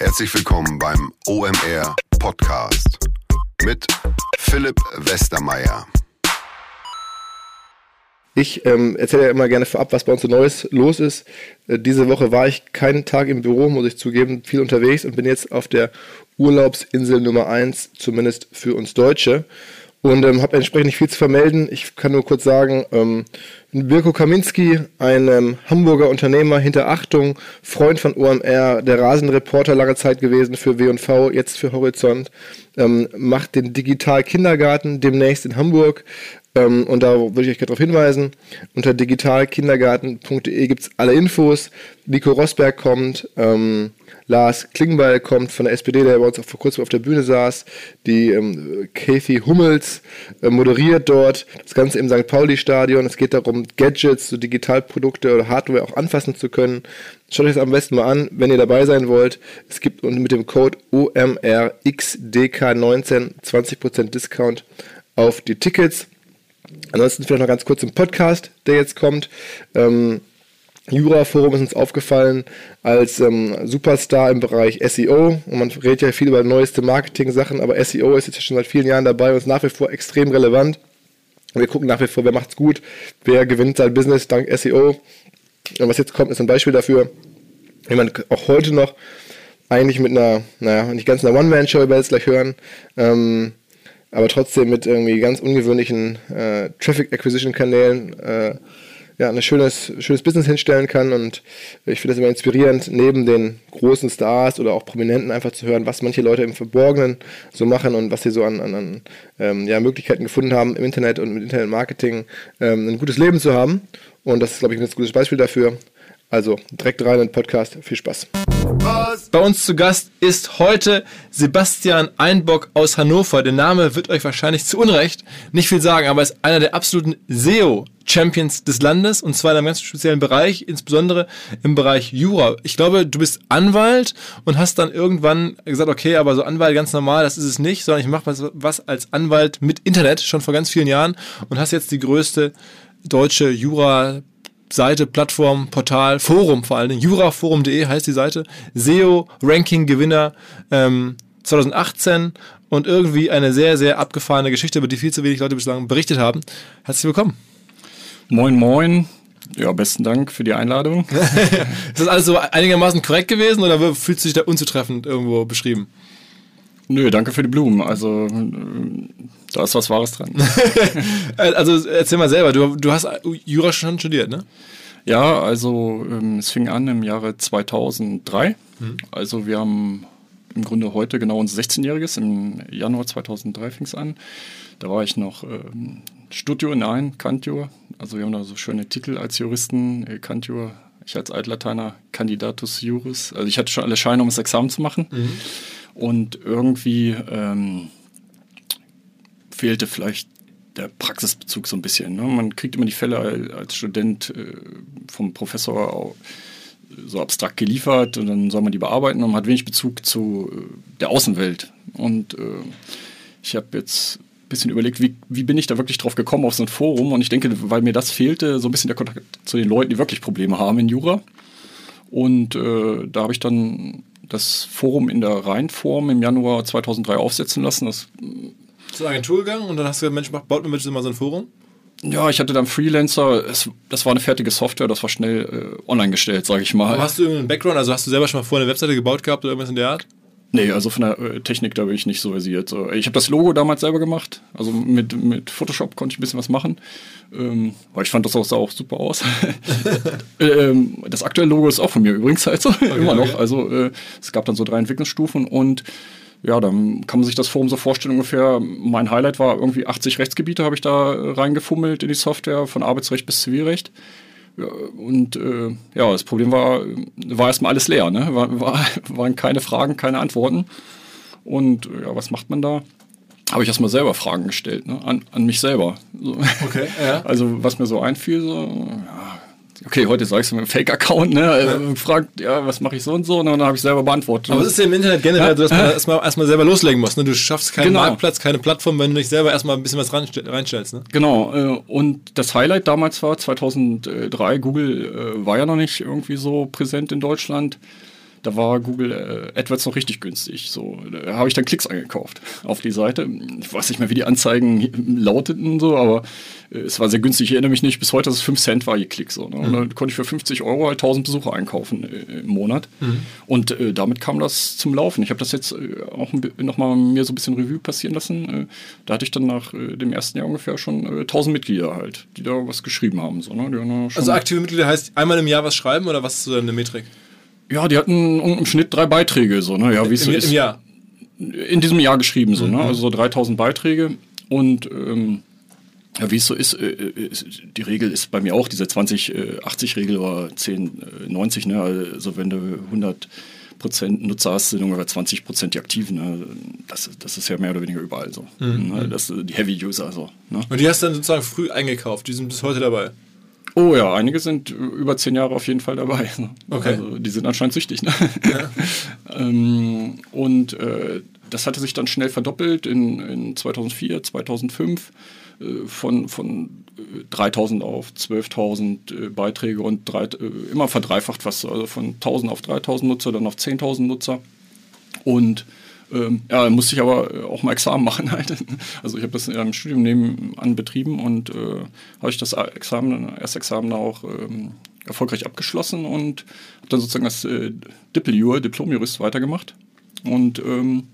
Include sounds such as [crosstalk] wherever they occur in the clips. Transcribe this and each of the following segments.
Herzlich willkommen beim OMR Podcast mit Philipp Westermeier. Ich ähm, erzähle ja immer gerne vorab, was bei uns so Neues los ist. Äh, diese Woche war ich keinen Tag im Büro, muss ich zugeben, viel unterwegs und bin jetzt auf der Urlaubsinsel Nummer 1, zumindest für uns Deutsche. Und ähm, habe entsprechend nicht viel zu vermelden. Ich kann nur kurz sagen, ähm, Birko Kaminski, ein ähm, Hamburger Unternehmer hinter Achtung, Freund von OMR, der Rasenreporter lange Zeit gewesen für W&V, jetzt für Horizont, ähm, macht den Digital Kindergarten demnächst in Hamburg. Ähm, und da würde ich euch darauf hinweisen. Unter digitalkindergarten.de gibt es alle Infos. Nico Rosberg kommt, ähm, Lars Klingbeil kommt von der SPD, der bei uns auch vor kurzem auf der Bühne saß. Die ähm, Kathy Hummels äh, moderiert dort das Ganze im St. Pauli-Stadion. Es geht darum, Gadgets, so Digitalprodukte oder Hardware auch anfassen zu können. Schaut euch das am besten mal an, wenn ihr dabei sein wollt. Es gibt mit dem Code OMRXDK19 20% Discount auf die Tickets. Ansonsten vielleicht noch ganz kurz zum Podcast, der jetzt kommt. Ähm, Jura-Forum ist uns aufgefallen als ähm, Superstar im Bereich SEO. Und man redet ja viel über neueste Marketing-Sachen, aber SEO ist jetzt schon seit vielen Jahren dabei und ist nach wie vor extrem relevant. Wir gucken nach wie vor, wer macht's gut, wer gewinnt sein Business dank SEO. Und was jetzt kommt, ist ein Beispiel dafür, wie man auch heute noch eigentlich mit einer, naja, nicht ganz einer One-Man-Show, über jetzt gleich hören, ähm, aber trotzdem mit irgendwie ganz ungewöhnlichen äh, Traffic Acquisition Kanälen äh, ja, ein schönes, schönes Business hinstellen kann. Und ich finde das immer inspirierend, neben den großen Stars oder auch Prominenten einfach zu hören, was manche Leute im Verborgenen so machen und was sie so an, an, an ähm, ja, Möglichkeiten gefunden haben, im Internet und mit Internetmarketing ähm, ein gutes Leben zu haben. Und das ist, glaube ich, ein ganz gutes Beispiel dafür. Also direkt rein in den Podcast. Viel Spaß. Bei uns zu Gast ist heute Sebastian Einbock aus Hannover. Der Name wird euch wahrscheinlich zu Unrecht nicht viel sagen, aber er ist einer der absoluten SEO-Champions des Landes und zwar in einem ganz speziellen Bereich, insbesondere im Bereich Jura. Ich glaube, du bist Anwalt und hast dann irgendwann gesagt, okay, aber so Anwalt ganz normal, das ist es nicht, sondern ich mache was, was als Anwalt mit Internet schon vor ganz vielen Jahren und hast jetzt die größte deutsche Jura Seite, Plattform, Portal, Forum vor allen Dingen, juraforum.de heißt die Seite, SEO-Ranking-Gewinner ähm, 2018 und irgendwie eine sehr, sehr abgefahrene Geschichte, über die viel zu wenig Leute bislang berichtet haben. Herzlich willkommen. Moin, moin. Ja, besten Dank für die Einladung. [laughs] ist das alles so einigermaßen korrekt gewesen oder fühlst du dich da unzutreffend irgendwo beschrieben? Nö, danke für die Blumen. Also da ist was Wahres dran. [laughs] also erzähl mal selber, du, du hast Jura schon studiert, ne? Ja, also ähm, es fing an im Jahre 2003. Hm. Also wir haben im Grunde heute genau unser 16-jähriges. Im Januar 2003 fing es an. Da war ich noch ähm, Studio, nein, Kantior. Also wir haben da so schöne Titel als Juristen. Äh, Kantior, ich als Altlateiner Candidatus Juris. Also ich hatte schon alle Scheine, um das Examen zu machen. Mhm. Und irgendwie ähm, fehlte vielleicht der Praxisbezug so ein bisschen. Ne? Man kriegt immer die Fälle als Student äh, vom Professor so abstrakt geliefert und dann soll man die bearbeiten und man hat wenig Bezug zu äh, der Außenwelt. Und äh, ich habe jetzt ein bisschen überlegt, wie, wie bin ich da wirklich drauf gekommen auf so ein Forum und ich denke, weil mir das fehlte, so ein bisschen der Kontakt zu den Leuten, die wirklich Probleme haben in Jura. Und äh, da habe ich dann das Forum in der Rheinform im Januar 2003 aufsetzen lassen. Das zur Agentur gegangen und dann hast du gesagt, Mensch, baut mir bitte mal so ein Forum? Ja, ich hatte dann Freelancer, es, das war eine fertige Software, das war schnell äh, online gestellt, sage ich mal. Aber hast du irgendeinen Background, also hast du selber schon mal vorher eine Webseite gebaut gehabt oder irgendwas in der Art? Nee, also von der äh, Technik, da bin ich nicht so versiert. Ich habe das Logo damals selber gemacht. Also mit, mit Photoshop konnte ich ein bisschen was machen. Ähm, weil ich fand, das sah auch super aus. [laughs] ähm, das aktuelle Logo ist auch von mir übrigens halt so. [laughs] Okay, immer noch. Okay. Also äh, es gab dann so drei Entwicklungsstufen und ja, dann kann man sich das Forum so vorstellen ungefähr. Mein Highlight war irgendwie 80 Rechtsgebiete habe ich da reingefummelt in die Software, von Arbeitsrecht bis Zivilrecht. Und äh, ja, das Problem war, war erstmal alles leer. Ne? War, war, [laughs] waren keine Fragen, keine Antworten. Und ja, was macht man da? Habe ich erstmal selber Fragen gestellt, ne? an, an mich selber. So. Okay, ja. [laughs] Also was mir so einfiel, so, ja, okay, heute sagst du mit einem Fake-Account, ne? Ja. Fragt, ja, was mache ich so und so, und dann habe ich selber beantwortet. Aber es ist ja im Internet generell, ja? dass man erstmal, erstmal selber loslegen muss. Ne? Du schaffst keinen genau. Marktplatz, keine Plattform, wenn du nicht selber erstmal ein bisschen was reinstellst. Ne? Genau. Äh, und das Highlight damals war 2003, Google äh, war ja noch nicht irgendwie so präsent in Deutschland. Da war Google äh, AdWords noch richtig günstig. So, da habe ich dann Klicks angekauft auf die Seite. Ich weiß nicht mehr, wie die Anzeigen lauteten, so, aber äh, es war sehr günstig. Ich erinnere mich nicht bis heute, dass es 5 Cent war je Klick. So, ne? Und dann konnte ich für 50 Euro halt 1000 Besucher einkaufen äh, im Monat. Und äh, damit kam das zum Laufen. Ich habe das jetzt äh, auch nochmal mir so ein bisschen Revue passieren lassen. Da hatte ich dann nach äh, dem ersten Jahr ungefähr schon äh, 1000 Mitglieder halt, die da was geschrieben haben. So, ne? haben Also aktive Mitglieder heißt einmal im Jahr was schreiben oder was ist so eine Metrik? Ja, die hatten im Schnitt drei Beiträge. So, ne? ja, wie es so ist. Jahr. in diesem Jahr geschrieben, so, ne? also so 3000 Beiträge. Und ähm, ja, wie es so ist, äh, äh, ist, die Regel ist bei mir auch diese 20-80-Regel oder 10-90. Ne? Also wenn du 100 Prozent Nutzer hast, sind ungefähr 20 Prozent die Aktiven. Ne? Das, das ist ja mehr oder weniger überall so. Ne? Das, die Heavy-User so. Ne? Und die hast du dann sozusagen früh eingekauft. Die sind bis heute dabei. Oh ja, einige sind über zehn Jahre auf jeden Fall dabei. [laughs] Okay. Also die sind anscheinend süchtig. Ne? [laughs] ähm, und äh, das hatte sich dann schnell verdoppelt in, in 2004, 2005 äh, von, von äh, 3000 auf 12.000 äh, Beiträge und drei, äh, immer verdreifacht fast. Also von 1000 auf 3000 Nutzer, dann auf 10.000 Nutzer. Und ähm, ja, musste ich aber äh, auch mal Examen machen [laughs] halt. Also ich habe das in einem Studium nebenan betrieben und äh, habe ich das Examen, das Examen auch ähm, erfolgreich abgeschlossen und habe dann sozusagen das äh, Diplom-Jur, Diplom-Jurist weitergemacht und ähm,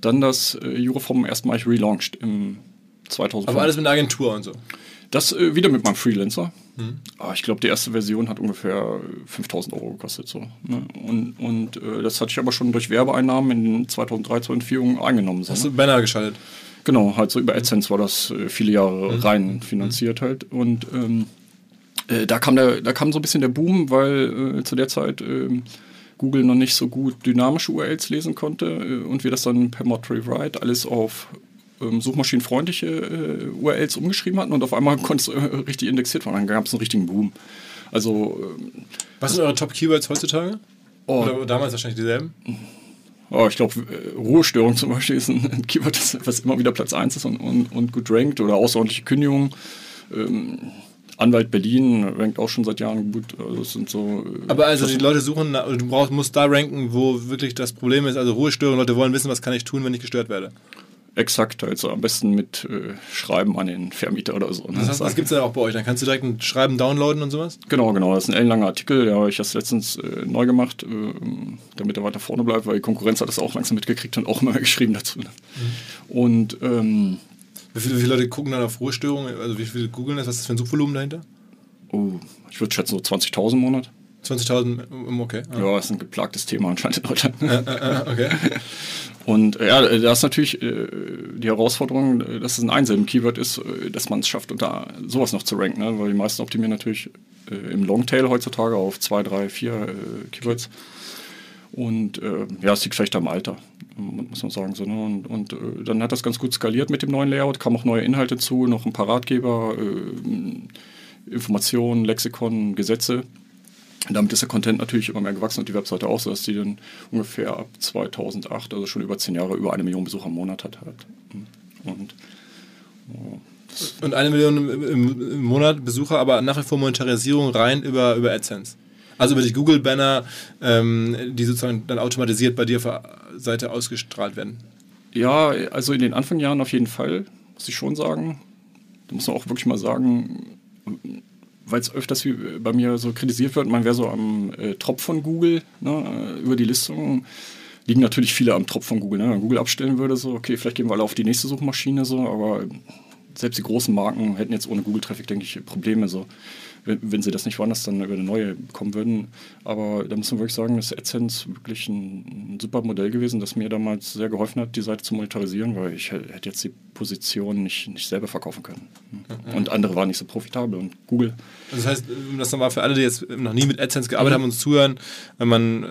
dann das äh, Juraform erstmalig relaunched im 2005. Aber alles mit einer Agentur und so. Das äh, wieder mit meinem Freelancer. Aber ich glaube, die erste Version hat ungefähr 5000 Euro gekostet. So, ne? Und, und äh, das hatte ich aber schon durch Werbeeinnahmen in 2003, 2004 eingenommen. So, Hast ne? du Banner geschaltet? Genau, halt so über AdSense war das äh, viele Jahre rein finanziert halt. Und ähm, äh, da, kam der, da kam so ein bisschen der Boom, weil äh, zu der Zeit ähm, Google noch nicht so gut dynamische URLs lesen konnte äh, und wir das dann per Mod Rewrite alles auf ähm, suchmaschinenfreundliche äh, URLs umgeschrieben hatten und auf einmal [laughs] konnte es äh, richtig indexiert werden. Dann gab es einen richtigen Boom. Also, ähm, Was sind eure Top-Keywords heutzutage? oh, Oder damals wahrscheinlich dieselben? Oh, ich glaube, äh, Ruhestörung zum Beispiel ist ein, Keyword, das, was immer wieder Platz 1 ist und, und, und gut rankt. Oder außerordentliche Kündigung. Ähm, Anwalt Berlin rankt auch schon seit Jahren gut. Also das sind so. äh, Aber also die Leute suchen, du brauchst, musst da ranken, wo wirklich das Problem ist. Also Ruhestörung, Leute wollen wissen, was kann ich tun, wenn ich gestört werde. Exakt, also am besten mit äh, Schreiben an den Vermieter oder so. Ne? Das, heißt, das gibt es ja auch bei euch. Dann kannst du direkt ein Schreiben downloaden und sowas. Genau, genau. Das ist ein ellenlanger Artikel. Da habe ich das letztens äh, neu gemacht, äh, damit er weiter vorne bleibt, weil die Konkurrenz hat das auch langsam mitgekriegt und auch immer [laughs] geschrieben dazu. Ne? Und ähm, Wie viele, wie viele Leute gucken dann auf Ruhestörung? Also wie viele googeln das? Was ist das für ein Suchvolumen dahinter? oh, ich würde schätzen so 20.000 im Monat. 20.000 im Okay. Ah. Ja, ist ein geplagtes Thema anscheinend in Deutschland. Ah, okay. [laughs] Und äh, ja, da ist natürlich äh, die Herausforderung, äh, dass es ein Einsilben-Keyword ist, äh, dass man es schafft, unter sowas noch zu ranken. Ne? Weil die meisten optimieren natürlich äh, im Longtail heutzutage auf zwei, drei, vier äh, Keywords. Und äh, ja, es liegt vielleicht am Alter, muss man sagen. So, ne? Und, und äh, dann hat das ganz gut skaliert mit dem neuen Layout, kamen auch neue Inhalte zu, noch ein paar Ratgeber, äh, Informationen, Lexikon, Gesetze. Damit ist der Content natürlich immer mehr gewachsen und die Webseite auch, so dass die dann ungefähr ab 2008, also schon über zehn Jahre, über eine Million Besucher im Monat hat. Halt. Und Und eine Million im Monat Besucher, aber nach wie vor Monetarisierung rein über, über AdSense. Also über die Google-Banner, ähm, die sozusagen dann automatisiert bei dir auf der Seite ausgestrahlt werden. ja, also in den Anfangsjahren auf jeden Fall, muss ich schon sagen. Da muss man auch wirklich mal sagen, weil es öfters bei mir so kritisiert wird, man wäre so am äh, Tropf von Google ne, äh, über die Listung. Liegen natürlich viele am Tropf von Google. Ne? Wenn Google abstellen würde, so, okay, vielleicht gehen wir alle auf die nächste Suchmaschine, so, aber selbst die großen Marken hätten jetzt ohne Google-Traffic, denke ich, Probleme. So. Wenn, wenn sie das nicht woanders dann über eine neue kommen würden. Aber da muss man wirklich sagen, dass AdSense wirklich ein, ein super Modell gewesen, das mir damals sehr geholfen hat, die Seite zu monetarisieren, weil ich hätte jetzt die Position nicht, nicht selber verkaufen können. Und andere waren nicht so profitabel. Und Google Also das heißt, das nochmal für alle, die jetzt noch nie mit AdSense gearbeitet haben und uns zuhören, man äh,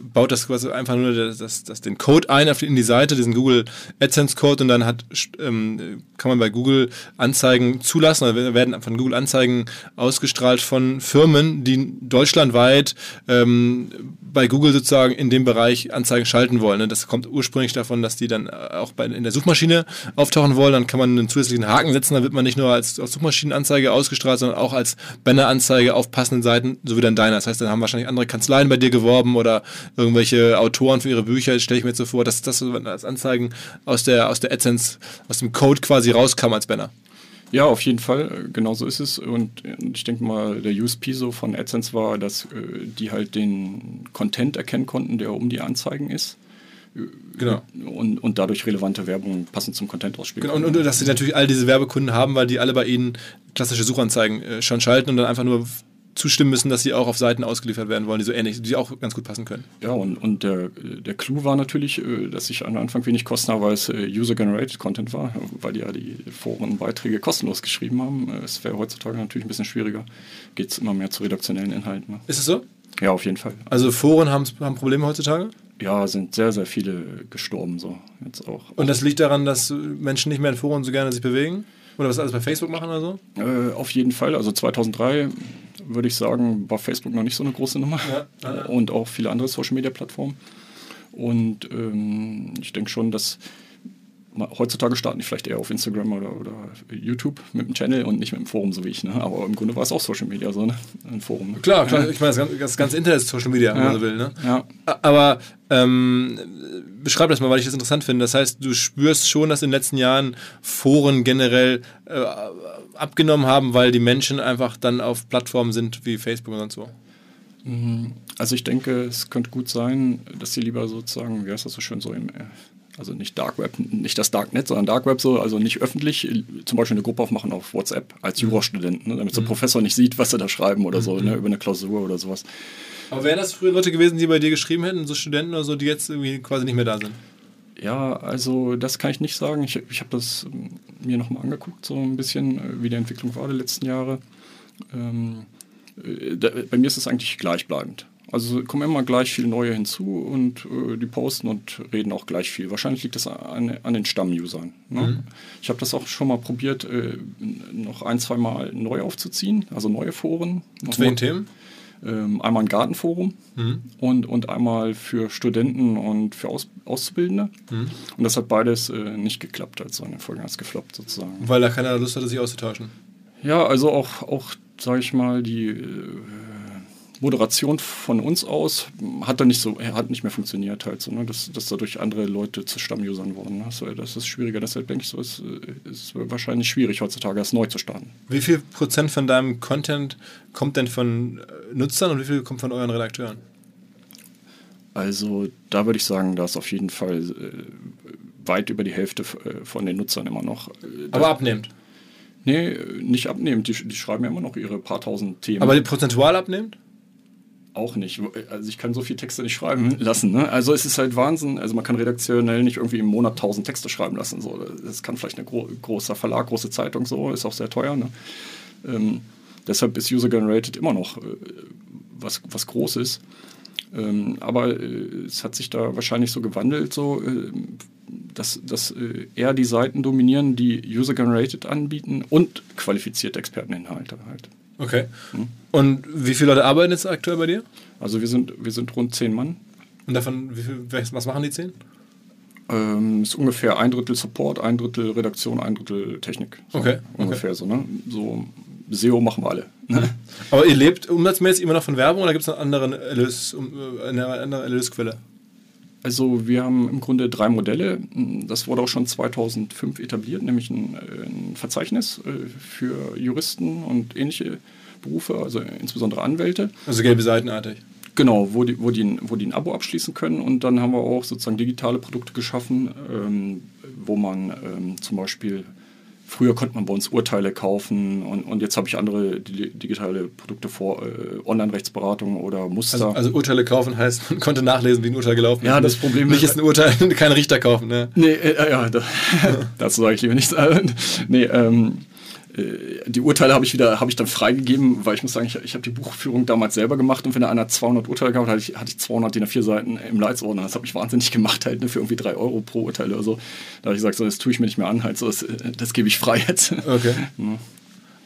baut das quasi einfach nur das, das, das, den Code ein auf die, in die Seite, diesen Google AdSense Code und dann hat, ähm, kann man bei Google Anzeigen zulassen, oder werden von Google Anzeigen ausgestrahlt ausgestrahlt von Firmen, die deutschlandweit ähm, bei Google sozusagen in dem Bereich Anzeigen schalten wollen. Ne? Das kommt ursprünglich davon, dass die dann auch bei, in der Suchmaschine auftauchen wollen. Dann kann man einen zusätzlichen Haken setzen. Dann wird man nicht nur als, als Suchmaschinenanzeige ausgestrahlt, sondern auch als Banneranzeige auf passenden Seiten, so wie dann deiner. Das heißt, dann haben wahrscheinlich andere Kanzleien bei dir geworben oder irgendwelche Autoren für ihre Bücher. Stelle ich mir jetzt so vor, dass das als Anzeigen aus der, aus der AdSense, aus dem Code quasi rauskam als Banner. Ja, auf jeden Fall, genau so ist es. Und ich denke mal, der USP so von AdSense war, dass äh, die halt den Content erkennen konnten, der um die Anzeigen ist. Genau. Und, und dadurch relevante Werbung passend zum Content ausspielen. Genau, und, und dass sie natürlich all diese Werbekunden haben, weil die alle bei ihnen klassische Suchanzeigen äh, schon schalten und dann einfach nur zustimmen müssen, dass sie auch auf Seiten ausgeliefert werden wollen, die so ähnlich, die auch ganz gut passen können. Ja, und, und der, der Clou war natürlich, äh, dass ich am Anfang wenig Kosten habe, weil es äh, User-Generated Content war, weil die ja die Forenbeiträge kostenlos geschrieben haben. Äh, es wäre heutzutage natürlich ein bisschen schwieriger. Geht es immer mehr zu redaktionellen Inhalten. Ne? Ist es so? Ja, auf jeden Fall. Also Foren haben, haben Probleme heutzutage? Ja, sind sehr, sehr viele gestorben so jetzt auch. Und das liegt daran, dass Menschen nicht mehr in Foren so gerne sich bewegen? Oder was alles bei Facebook machen oder so? Äh, auf jeden Fall. Also 2003 würde ich sagen, war Facebook noch nicht so eine große Nummer. Ja, ja, ja. Und auch viele andere Social-Media-Plattformen. Und ähm, ich denke schon, dass heutzutage starten die vielleicht eher auf Instagram oder, oder YouTube mit dem Channel und nicht mit dem Forum, so wie ich. Ne? Aber im Grunde war es auch Social Media, so ne? ein Forum. Ne? Klar, klar. Ich meine, das ganze, Internet ist Social Media, wenn Ja. man so will. Ne? Ja. Aber ähm, beschreib das mal, weil ich das interessant finde. Das heißt, du spürst schon, dass in den letzten Jahren Foren generell äh, abgenommen haben, weil die Menschen einfach dann auf Plattformen sind wie Facebook und sonst so. Also ich denke, es könnte gut sein, dass sie lieber sozusagen, wie heißt das so schön, so im, äh, also nicht Dark Web, nicht das Darknet, sondern Dark Web so, also nicht öffentlich, äh, zum Beispiel eine Gruppe aufmachen auf WhatsApp als Jurastudenten, ne, damit so ein Professor nicht sieht, was sie da schreiben oder so, ne, über eine Klausur oder sowas. Aber wären das früher Leute gewesen, die bei dir geschrieben hätten, so Studenten oder so, die jetzt irgendwie quasi nicht mehr da sind? Ja, also das kann ich nicht sagen. Ich, ich habe das ähm, mir nochmal angeguckt, so ein bisschen, äh, wie die Entwicklung war die letzten Jahre. Ähm, äh, da, bei mir ist es eigentlich gleichbleibend. Also kommen immer gleich viele neue hinzu und äh, die posten und reden auch gleich viel. Wahrscheinlich liegt das an, an den Stamm-Usern. Ne? Ich habe das auch schon mal probiert, äh, noch ein, zwei Mal neu aufzuziehen, also neue Foren. Zu welchen Themen? Ähm, einmal ein Gartenforum und, und einmal für Studenten und für Aus, Auszubildende. Und das hat beides äh, nicht geklappt, also in den Folgen hat es gefloppt sozusagen. Weil da keiner Lust hatte, sich auszutauschen. Ja, also auch, auch sage ich mal, die äh, Moderation von uns aus hat dann nicht so, hat nicht mehr funktioniert halt so, ne? dass, dass dadurch andere Leute zu Stammusern wurden. Ne? So, das ist schwieriger, deshalb denke ich so, es ist, ist wahrscheinlich schwierig heutzutage, das neu zu starten. Wie viel Prozent von deinem Content kommt denn von äh, Nutzern und wie viel kommt von euren Redakteuren? Also da würde ich sagen, da ist auf jeden Fall äh, weit über die Hälfte äh, von den Nutzern immer noch. Äh, Aber abnehmend. nee, nicht abnehmend. Die, die schreiben ja immer noch ihre paar tausend Themen. Aber die prozentual abnehmend? Auch nicht. Also ich kann so viele Texte nicht schreiben [laughs] lassen. Ne? Also es ist halt Wahnsinn. Also man kann redaktionell nicht irgendwie im Monat tausend Texte schreiben lassen. So. Das kann vielleicht ein gro großer Verlag, große Zeitung so, ist auch sehr teuer. Ne? Ähm, deshalb ist User-Generated immer noch äh, was, was Großes. Ähm, aber äh, es hat sich da wahrscheinlich so gewandelt, so, äh, dass, dass äh, eher die Seiten dominieren, die User-Generated anbieten und qualifizierte Experteninhalte halt. Okay. Und wie viele Leute arbeiten jetzt aktuell bei dir? Also wir sind, wir sind rund zehn Mann. Und davon, wie viel, was machen die zehn? Ähm, ist ungefähr ein Drittel Support, ein Drittel Redaktion, ein Drittel Technik. So Okay, Ungefähr so, ne? So SEO machen wir alle. Ne? Aber ihr lebt umsatzmäßig immer noch von Werbung oder gibt es noch anderen Erlös, äh, eine andere Erlösquelle? Also wir haben im Grunde drei Modelle. Das wurde auch schon 2005 etabliert, nämlich ein, äh, ein Verzeichnis äh, für Juristen und ähnliche Berufe, also insbesondere Anwälte. Also gelbe Seitenartig. Genau, wo die, wo, die ein, wo die ein Abo abschließen können. Und dann haben wir auch sozusagen digitale Produkte geschaffen, ähm, wo man ähm, zum Beispiel, früher konnte man bei uns Urteile kaufen und, und jetzt habe ich andere di digitale Produkte vor, äh, Online-Rechtsberatung oder Muster. Also, also Urteile kaufen heißt, man konnte nachlesen, wie ein Urteil gelaufen Ja, ist. das Problem Nicht ist- ist ein Urteil, [laughs] kein Richter kaufen. Ne? Nee, äh, ja, da, [laughs] dazu sage ich lieber nichts. Äh, [laughs] nee, ähm, äh, die Urteile habe ich wieder, habe ich dann freigegeben, weil ich muss sagen, ich, ich habe die Buchführung damals selber gemacht und wenn da einer 200 Urteile gehabt hat, hatte ich, hatte ich 200 DIN A4 Seiten im Leitsordner. Das habe ich wahnsinnig gemacht, halt, ne, für irgendwie 3 Euro pro Urteil oder so. Da habe ich gesagt, so, das tue ich mir nicht mehr an, halt, so, das, äh, das gebe ich frei jetzt. Okay. [laughs]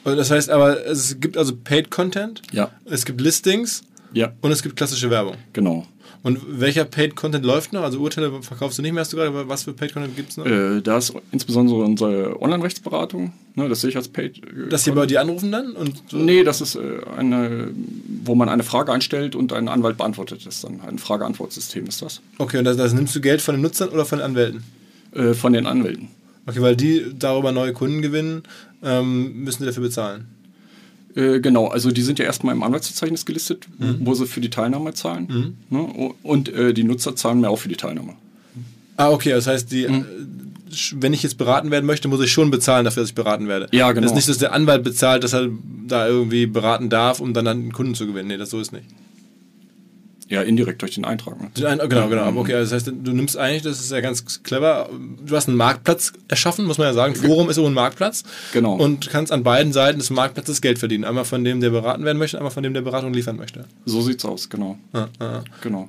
Und das heißt aber, es gibt also Paid Content, Ja. es gibt Listings Ja, und es gibt klassische Werbung. genau. Und welcher Paid Content läuft noch? Also Urteile verkaufst du nicht mehr, hast du gerade, aber was für Paid Content gibt es noch? Äh, da ist insbesondere unsere Online-Rechtsberatung, ne, das sehe ich als Paid. äh, Dass die bei dir anrufen dann? Und so? Nee, das ist äh, eine, wo man eine Frage einstellt und ein Anwalt beantwortet das dann. Ein Frage-Antwort-System ist das. Okay, und das, das nimmst du Geld von den Nutzern oder von den Anwälten? Äh, von den Anwälten. Okay, weil die darüber neue Kunden gewinnen, ähm, müssen die dafür bezahlen. Äh, genau, also die sind ja erstmal im Anwaltsverzeichnis gelistet, wo sie für die Teilnahme zahlen. Ne? O- Und äh, die Nutzer zahlen mir auch für die Teilnahme. Ah, okay, das heißt, die, äh, sch- wenn ich jetzt beraten werden möchte, muss ich schon bezahlen dafür, dass ich beraten werde. Ja, genau. Das ist nicht, dass der Anwalt bezahlt, dass er da irgendwie beraten darf, um dann einen Kunden zu gewinnen. Nee, das so ist nicht. Ja, indirekt durch den Eintrag. Ne? Den ein- Genau, genau. Aber okay, also das heißt, du nimmst eigentlich, das ist ja ganz clever, du hast einen Marktplatz erschaffen, muss man ja sagen. Forum ist so ein Marktplatz. Genau. Und kannst an beiden Seiten des Marktplatzes Geld verdienen. Einmal von dem, der beraten werden möchte, einmal von dem, der Beratung liefern möchte. So sieht's aus, genau. Ah, ah. genau.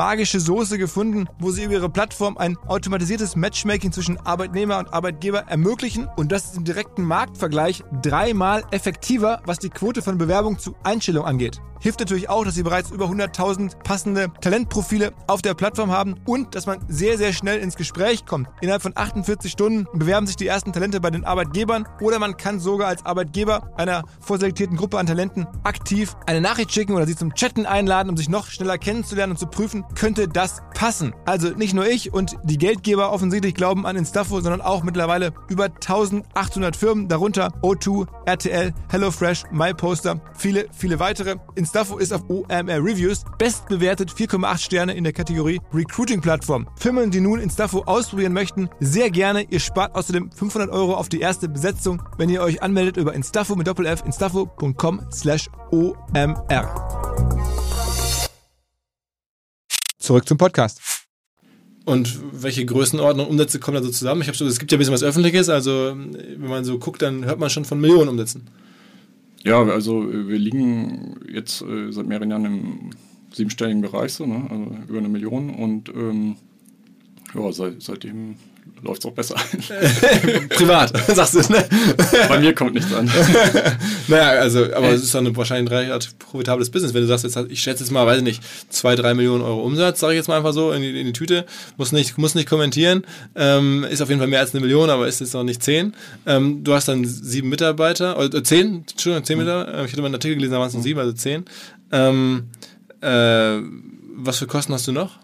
magische Soße gefunden, wo sie über ihre Plattform ein automatisiertes Matchmaking zwischen Arbeitnehmer und Arbeitgeber ermöglichen. Und das ist im direkten Marktvergleich dreimal effektiver, was die Quote von Bewerbung zu Einstellung angeht. Hilft natürlich auch, dass sie bereits über 100.000 passende Talentprofile auf der Plattform haben und dass man sehr, sehr schnell ins Gespräch kommt. Innerhalb von 48 Stunden bewerben sich die ersten Talente bei den Arbeitgebern oder man kann sogar als Arbeitgeber einer vorselektierten Gruppe an Talenten aktiv eine Nachricht schicken oder sie zum Chatten einladen, um sich noch schneller kennenzulernen und zu prüfen, könnte das passen. Also nicht nur ich und die Geldgeber offensichtlich glauben an Instafo, sondern auch mittlerweile über 1800 Firmen, darunter O2, RTL, HelloFresh, MyPoster, viele, viele weitere. Instafo ist auf OMR Reviews bestbewertet 4,8 Sterne in der Kategorie Recruiting Plattform. Firmen, die nun Instafo ausprobieren möchten, sehr gerne. Ihr spart außerdem 500 Euro auf die erste Besetzung, wenn ihr euch anmeldet über Instafo mit Doppel-F, instafo.com slash OMR. Zurück zum Podcast. Und welche Größenordnung Umsätze kommen da so zusammen? Ich habe so, es gibt ja ein bisschen was Öffentliches, also wenn man so guckt, dann hört man schon von Millionen Umsätzen. Ja, also äh, wir liegen jetzt äh, seit mehreren Jahren im siebenstelligen Bereich, so, ne? also über eine Million und ähm, ja, seit, seitdem läuft es auch besser. [laughs] Privat, [laughs] sagst du, ne? Bei mir kommt nichts an. [laughs] Naja, also, aber es ist eine, wahrscheinlich ein relativ profitables Business. Wenn du sagst, jetzt, ich schätze jetzt mal, weiß ich nicht, zwei, drei Millionen Euro Umsatz, sage ich jetzt mal einfach so, in die, in die Tüte, muss nicht, muss nicht kommentieren, ähm, ist auf jeden Fall mehr als eine Million, aber ist jetzt noch nicht zehn. Ähm, du hast dann sieben Mitarbeiter, oder äh, zehn, Entschuldigung, zehn Mitarbeiter, ich hatte mal einen Artikel gelesen, da waren es noch sieben, also zehn. Ähm, äh, was für Kosten hast du noch?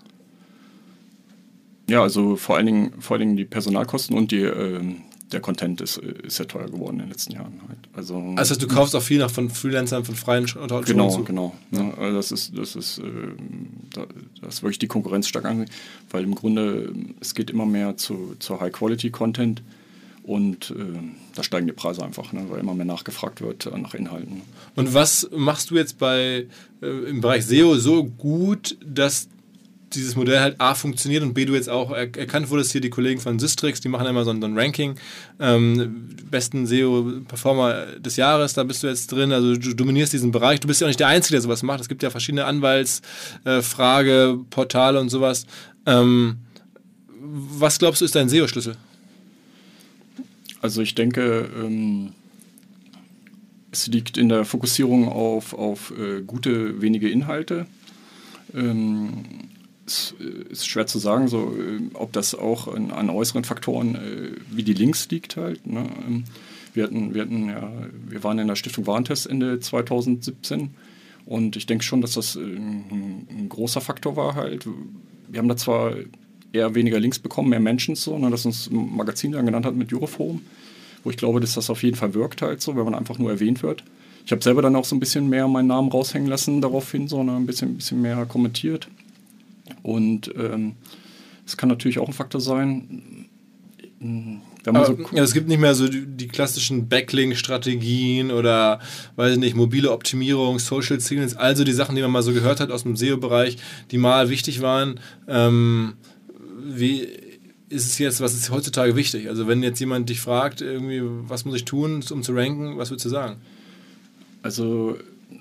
Ja, also vor allen Dingen, vor allen Dingen die Personalkosten und die, ähm, der Content ist, äh, ist sehr teuer geworden in den letzten Jahren. Halt. Also, Also du kaufst auch viel noch von Freelancern, von freien Autoren genau, zu. genau. Ne? Also das ist, das ist, ähm, da, das ist wirklich die Konkurrenz stark an, weil im Grunde ähm, es geht immer mehr zu, zu High-Quality-Content und ähm, da steigen die Preise einfach, ne? weil immer mehr nachgefragt wird äh, nach Inhalten. Und was machst du jetzt bei äh, im Bereich SEO so gut, dass dieses Modell halt A funktioniert und B du jetzt auch er erkannt wurdest, hier die Kollegen von Systrix, die machen immer so ein, so ein Ranking, ähm, besten SEO-Performer des Jahres, da bist du jetzt drin, also du dominierst diesen Bereich, du bist ja auch nicht der Einzige, der sowas macht, es gibt ja verschiedene Anwaltsfrage, äh, Portale und sowas. Ähm, was glaubst du ist dein SEO-Schlüssel? Also ich denke, ähm, es liegt in der Fokussierung auf, auf äh, gute, wenige Inhalte. Ähm, es ist schwer zu sagen, so, äh, ob das auch an, an äußeren Faktoren äh, wie die Links liegt halt. Ne? Ähm, wir, hatten, wir, hatten, ja, wir waren in der Stiftung Warentest Ende 2017 und ich denke schon, dass das äh, ein, ein großer Faktor war halt. Wir haben da zwar eher weniger Links bekommen, mehr Mentions so, ne, das uns ein Magazin dann genannt hat mit Euroforum, wo ich glaube, dass das auf jeden Fall wirkt halt so, wenn man einfach nur erwähnt wird. Ich habe selber dann auch so ein bisschen mehr meinen Namen raushängen lassen daraufhin, so ne, ein bisschen, bisschen mehr kommentiert. Und ähm, es kann natürlich auch ein Faktor sein, so ja, es gibt nicht mehr so die, die klassischen Backlink-Strategien oder, weiß ich nicht, mobile Optimierung, Social Signals, also die Sachen, die man mal so gehört hat aus dem SEO-Bereich, die mal wichtig waren. Ähm, wie ist es jetzt, was ist heutzutage wichtig? Also wenn jetzt jemand dich fragt, irgendwie, was muss ich tun, um zu ranken, was würdest du sagen? Also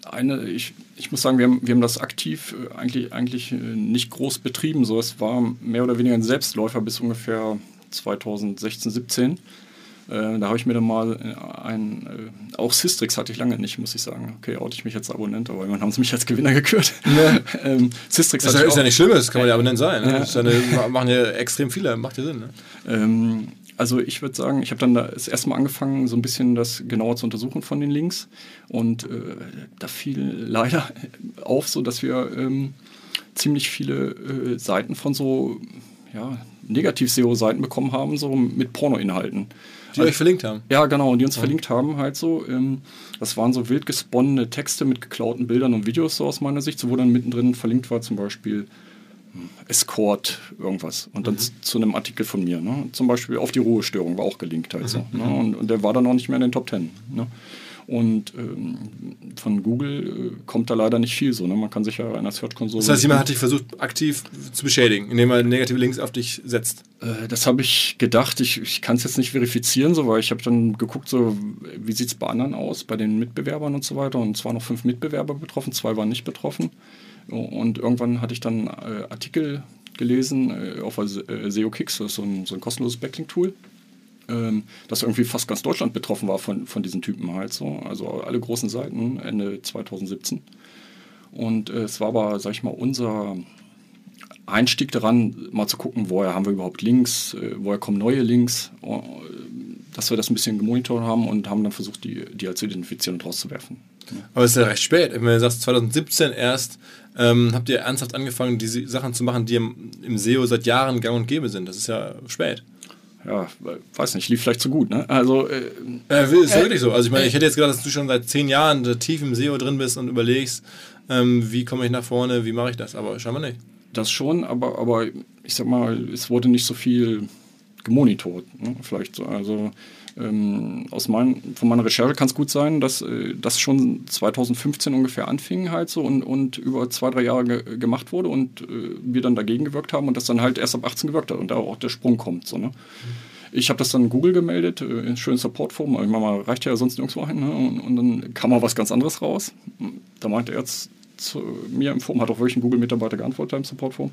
eine, ich, ich muss sagen, wir haben, wir haben das aktiv äh, eigentlich, eigentlich äh, nicht groß betrieben. So, es war mehr oder weniger ein Selbstläufer bis ungefähr 2016, 17. Äh, da habe ich mir dann mal äh, ein, äh, auch Systrix hatte ich lange nicht, muss ich sagen. Okay, oute ich mich als Abonnent, aber irgendwann haben sie mich als Gewinner gekürt. [laughs] ähm, Systrix ist, ja, ist ja nicht schlimm, das kann man ja Abonnent sein. Ne? Ja. Ja eine, machen ja extrem viele, macht ja Sinn. Ne? Ähm, also ich würde sagen, ich habe dann da das erste Mal angefangen, so ein bisschen das genauer zu untersuchen von den Links. Und äh, da fiel leider [laughs] auf, so dass wir ähm, ziemlich viele äh, Seiten von so ja, Negativ-SEO-Seiten bekommen haben, so mit Porno-Inhalten. Die euch verlinkt haben. Ja, genau, die uns verlinkt haben halt so. Ähm, das waren so wild gesponnene Texte mit geklauten Bildern und Videos so aus meiner Sicht, so wo dann mittendrin verlinkt war zum Beispiel Escort irgendwas und dann z- zu einem Artikel von mir. Ne? Zum Beispiel auf die Ruhestörung war auch gelinkt halt so. Ne? Und, und der war dann auch nicht mehr in den Top Ten. Ne? Und ähm, von Google äh, kommt da leider nicht viel so. Ne? Man kann sich ja in der Search Console. Das heißt, jemand hat dich versucht, aktiv zu beschädigen, indem er negative Links auf dich setzt. Äh, Das habe ich gedacht. Ich, ich kann es jetzt nicht verifizieren, so, weil ich habe dann geguckt, so, wie sieht es bei anderen aus, bei den Mitbewerbern und so weiter. Und es waren noch fünf Mitbewerber betroffen, zwei waren nicht betroffen. Und irgendwann hatte ich dann äh, Artikel gelesen äh, auf äh, SEO Kicks, das ist so ein, so ein kostenloses Backlink-Tool, ähm, dass irgendwie fast ganz Deutschland betroffen war von, von diesen Typen halt so. Also alle großen Seiten Ende 2017. Und äh, es war aber, sag ich mal, unser Einstieg daran, mal zu gucken, woher haben wir überhaupt Links, äh, woher kommen neue Links, äh, dass wir das ein bisschen gemonitort haben und haben dann versucht, die, die halt zu identifizieren und rauszuwerfen. Aber es ist ja recht spät. Wenn du sagst, 2017 erst ähm, habt ihr ernsthaft angefangen, diese Sachen zu machen, die im, im SEO seit Jahren gang und gäbe sind. Das ist ja spät. Ja, weiß nicht, lief vielleicht zu gut, ne? Also, äh, Ja, ist ja wirklich so. Also ich meine, ich hätte jetzt gedacht, dass du schon seit zehn Jahren tief im SEO drin bist und überlegst, ähm, wie komme ich nach vorne, wie mache ich das, aber scheinbar nicht. das schon, aber, aber ich sag mal, es wurde nicht so viel gemonitort, ne? vielleicht so. Also ähm, aus mein, von meiner Recherche kann es gut sein, dass äh, das schon 2015 ungefähr anfing halt so und, und über zwei, drei Jahre ge gemacht wurde und äh, wir dann dagegen gewirkt haben und das dann halt erst ab 18 gewirkt hat und da auch der Sprung kommt. So, ne? Ich habe das dann Google gemeldet, äh, in schönen Supportform, ich meine, mal, reicht ja sonst nirgendwo ein, ne? und, und dann kam mal was ganz anderes raus. Da meinte er jetzt zu mir im Forum, hat auch wirklich ein Google-Mitarbeiter geantwortet im Supportforum.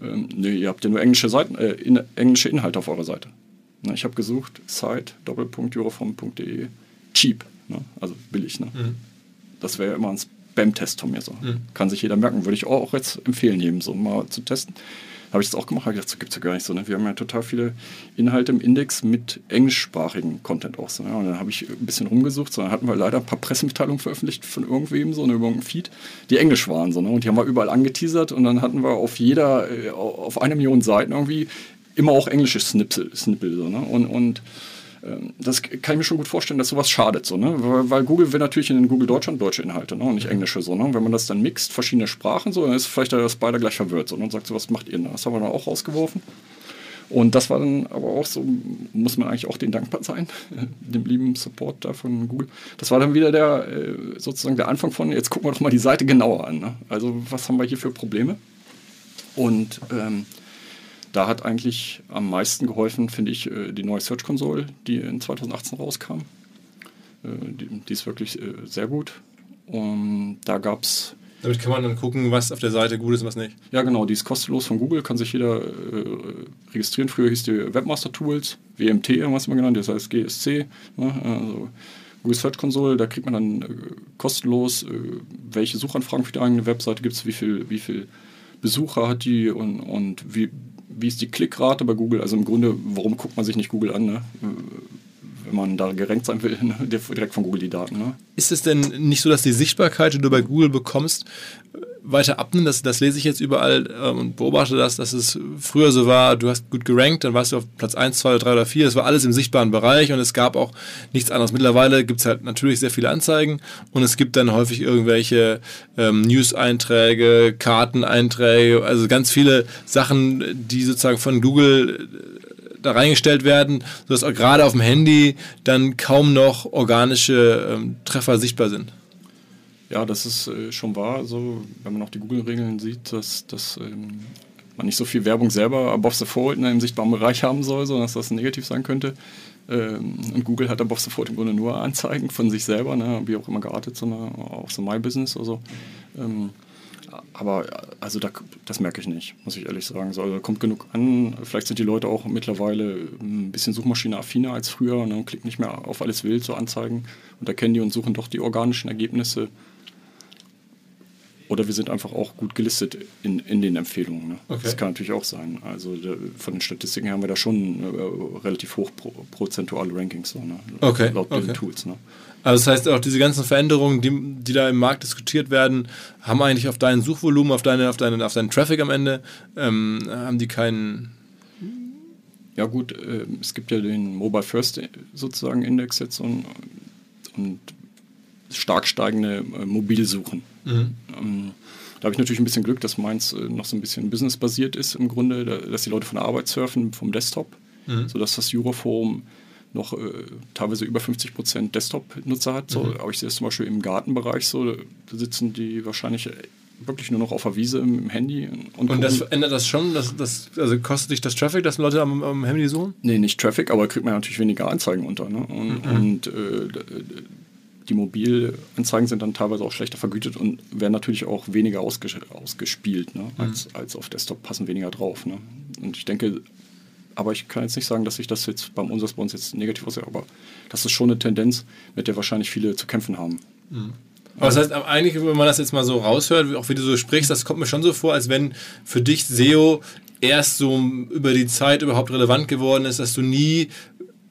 Ähm, nee, ihr habt ja nur englische Seiten, äh, in, englische Inhalte auf eurer Seite. Na, ich habe gesucht, site, doppelpunkt, cheap, ne? also billig. Ne? Das wäre ja immer ein Spam-Test von mir so. Kann sich jeder merken, würde ich auch jetzt empfehlen, jedem so mal zu testen. Habe ich das auch gemacht, habe gedacht, so gibt es ja gar nicht so. Ne? Wir haben ja total viele Inhalte im Index mit englischsprachigen Content auch so. Ne? Und dann habe ich ein bisschen rumgesucht, so, dann hatten wir leider ein paar Pressemitteilungen veröffentlicht von irgendwem, so ne, über irgendeinen Feed, die englisch waren. So, ne? Und die haben wir überall angeteasert und dann hatten wir auf jeder, äh, auf einer Million Seiten irgendwie immer auch englische Snippel, Snippel so, ne? Und, und ähm, das kann ich mir schon gut vorstellen, dass sowas schadet. So, ne? weil, weil Google will natürlich in Google Deutschland deutsche Inhalte ne? und nicht englische. So, ne? Wenn man das dann mixt, verschiedene Sprachen, so, dann ist vielleicht der Spider gleich verwirrt so, ne? und sagt so, was macht ihr denn? Das haben wir dann auch rausgeworfen. Und das war dann aber auch so, muss man eigentlich auch den dankbar sein, [laughs] dem lieben Support da von Google. Das war dann wieder der, äh, sozusagen der Anfang von, jetzt gucken wir doch mal die Seite genauer an. Ne? Also was haben wir hier für Probleme? Und ähm, da hat eigentlich am meisten geholfen, finde ich, äh, die neue Search Console, die in 2018 rauskam. Äh, Die, die ist wirklich äh, sehr gut. Und da gab es, Damit kann man dann gucken, was auf der Seite gut ist und was nicht. ja genau, die ist kostenlos von Google, kann sich jeder äh, registrieren. Früher hieß die Webmaster Tools, WMT es mal genannt, das heißt GSC. Ne? Also Google Search Console, da kriegt man dann äh, kostenlos, äh, welche Suchanfragen für die eigene Webseite gibt es, wie viel, wie viel Besucher hat die und, und wie, wie ist die Klickrate bei Google. Also im Grunde, warum guckt man sich nicht Google an, ne? Wenn man da gerankt sein will, [laughs] ne? direkt von Google die Daten. Ne? Ist es denn nicht so, dass die Sichtbarkeit, die du bei Google bekommst, weiter abnimmt? Das, das lese ich jetzt überall ähm, und beobachte das, dass es früher so war, du hast gut gerankt, dann warst du auf Platz 1, 2, 3 oder 4, das war alles im sichtbaren Bereich und es gab auch nichts anderes. Mittlerweile gibt es halt natürlich sehr viele Anzeigen und es gibt dann häufig irgendwelche ähm, News-Einträge, Karteneinträge, also ganz viele Sachen, die sozusagen von Google da reingestellt werden, sodass auch gerade auf dem Handy dann kaum noch organische ähm, Treffer sichtbar sind. Ja, das ist äh, schon wahr. Also, wenn man auch die Google-Regeln sieht, dass, dass ähm, man nicht so viel Werbung selber above the fold in einem sichtbaren Bereich haben soll, sondern dass das negativ sein könnte. Ähm, und Google hat above the fold im Grunde nur Anzeigen von sich selber, ne, wie auch immer geartet, sondern auch so My Business oder so. Ähm, aber also da, das merke ich nicht, muss ich ehrlich sagen. Also, da kommt genug an. Vielleicht sind die Leute auch mittlerweile ein bisschen Suchmaschine-affiner als früher ne, und klicken nicht mehr auf alles wild, so Anzeigen und erkennen die und suchen doch die organischen Ergebnisse oder wir sind einfach auch gut gelistet in, in den Empfehlungen. Ne? Okay. Das kann natürlich auch sein. Also der, von den Statistiken haben wir da schon äh, relativ hoch pro, prozentuale Rankings, so, ne? okay. laut okay. den Tools. Ne? Also das heißt auch diese ganzen Veränderungen, die, die da im Markt diskutiert werden, haben eigentlich auf dein Suchvolumen, auf, deine, auf, deine, auf deinen Traffic am Ende, ähm, haben die keinen... Ja gut, äh, es gibt ja den Mobile First sozusagen Index jetzt und, und stark steigende äh, Mobilsuchen. Mhm. Ähm, da habe ich natürlich ein bisschen Glück, dass meins äh, noch so ein bisschen businessbasiert ist im Grunde, da, dass die Leute von der Arbeit surfen vom Desktop, mhm. sodass das Euroforum noch äh, teilweise über 50 Prozent Desktop-Nutzer hat. So. Mhm. Aber ich sehe es zum Beispiel im Gartenbereich so, da sitzen die wahrscheinlich wirklich nur noch auf der Wiese im, im Handy. Und, und das ändert das schon? Das, das, also kostet dich das Traffic, dass Leute am, am Handy suchen? Nee, nicht Traffic, aber kriegt man natürlich weniger Anzeigen unter. Ne? Und, mhm. und äh, die Mobilanzeigen sind dann teilweise auch schlechter vergütet und werden natürlich auch weniger ausges ausgespielt ne? Mhm. als, als auf Desktop, passen weniger drauf. Ne? Und ich denke, aber ich kann jetzt nicht sagen, dass sich das jetzt beim Umsatz bei uns jetzt negativ aussieht, aber das ist schon eine Tendenz, mit der wahrscheinlich viele zu kämpfen haben. Mhm. Aber das heißt, eigentlich, wenn man das jetzt mal so raushört, auch wie du so sprichst, das kommt mir schon so vor, als wenn für dich SEO erst so über die Zeit überhaupt relevant geworden ist, dass du nie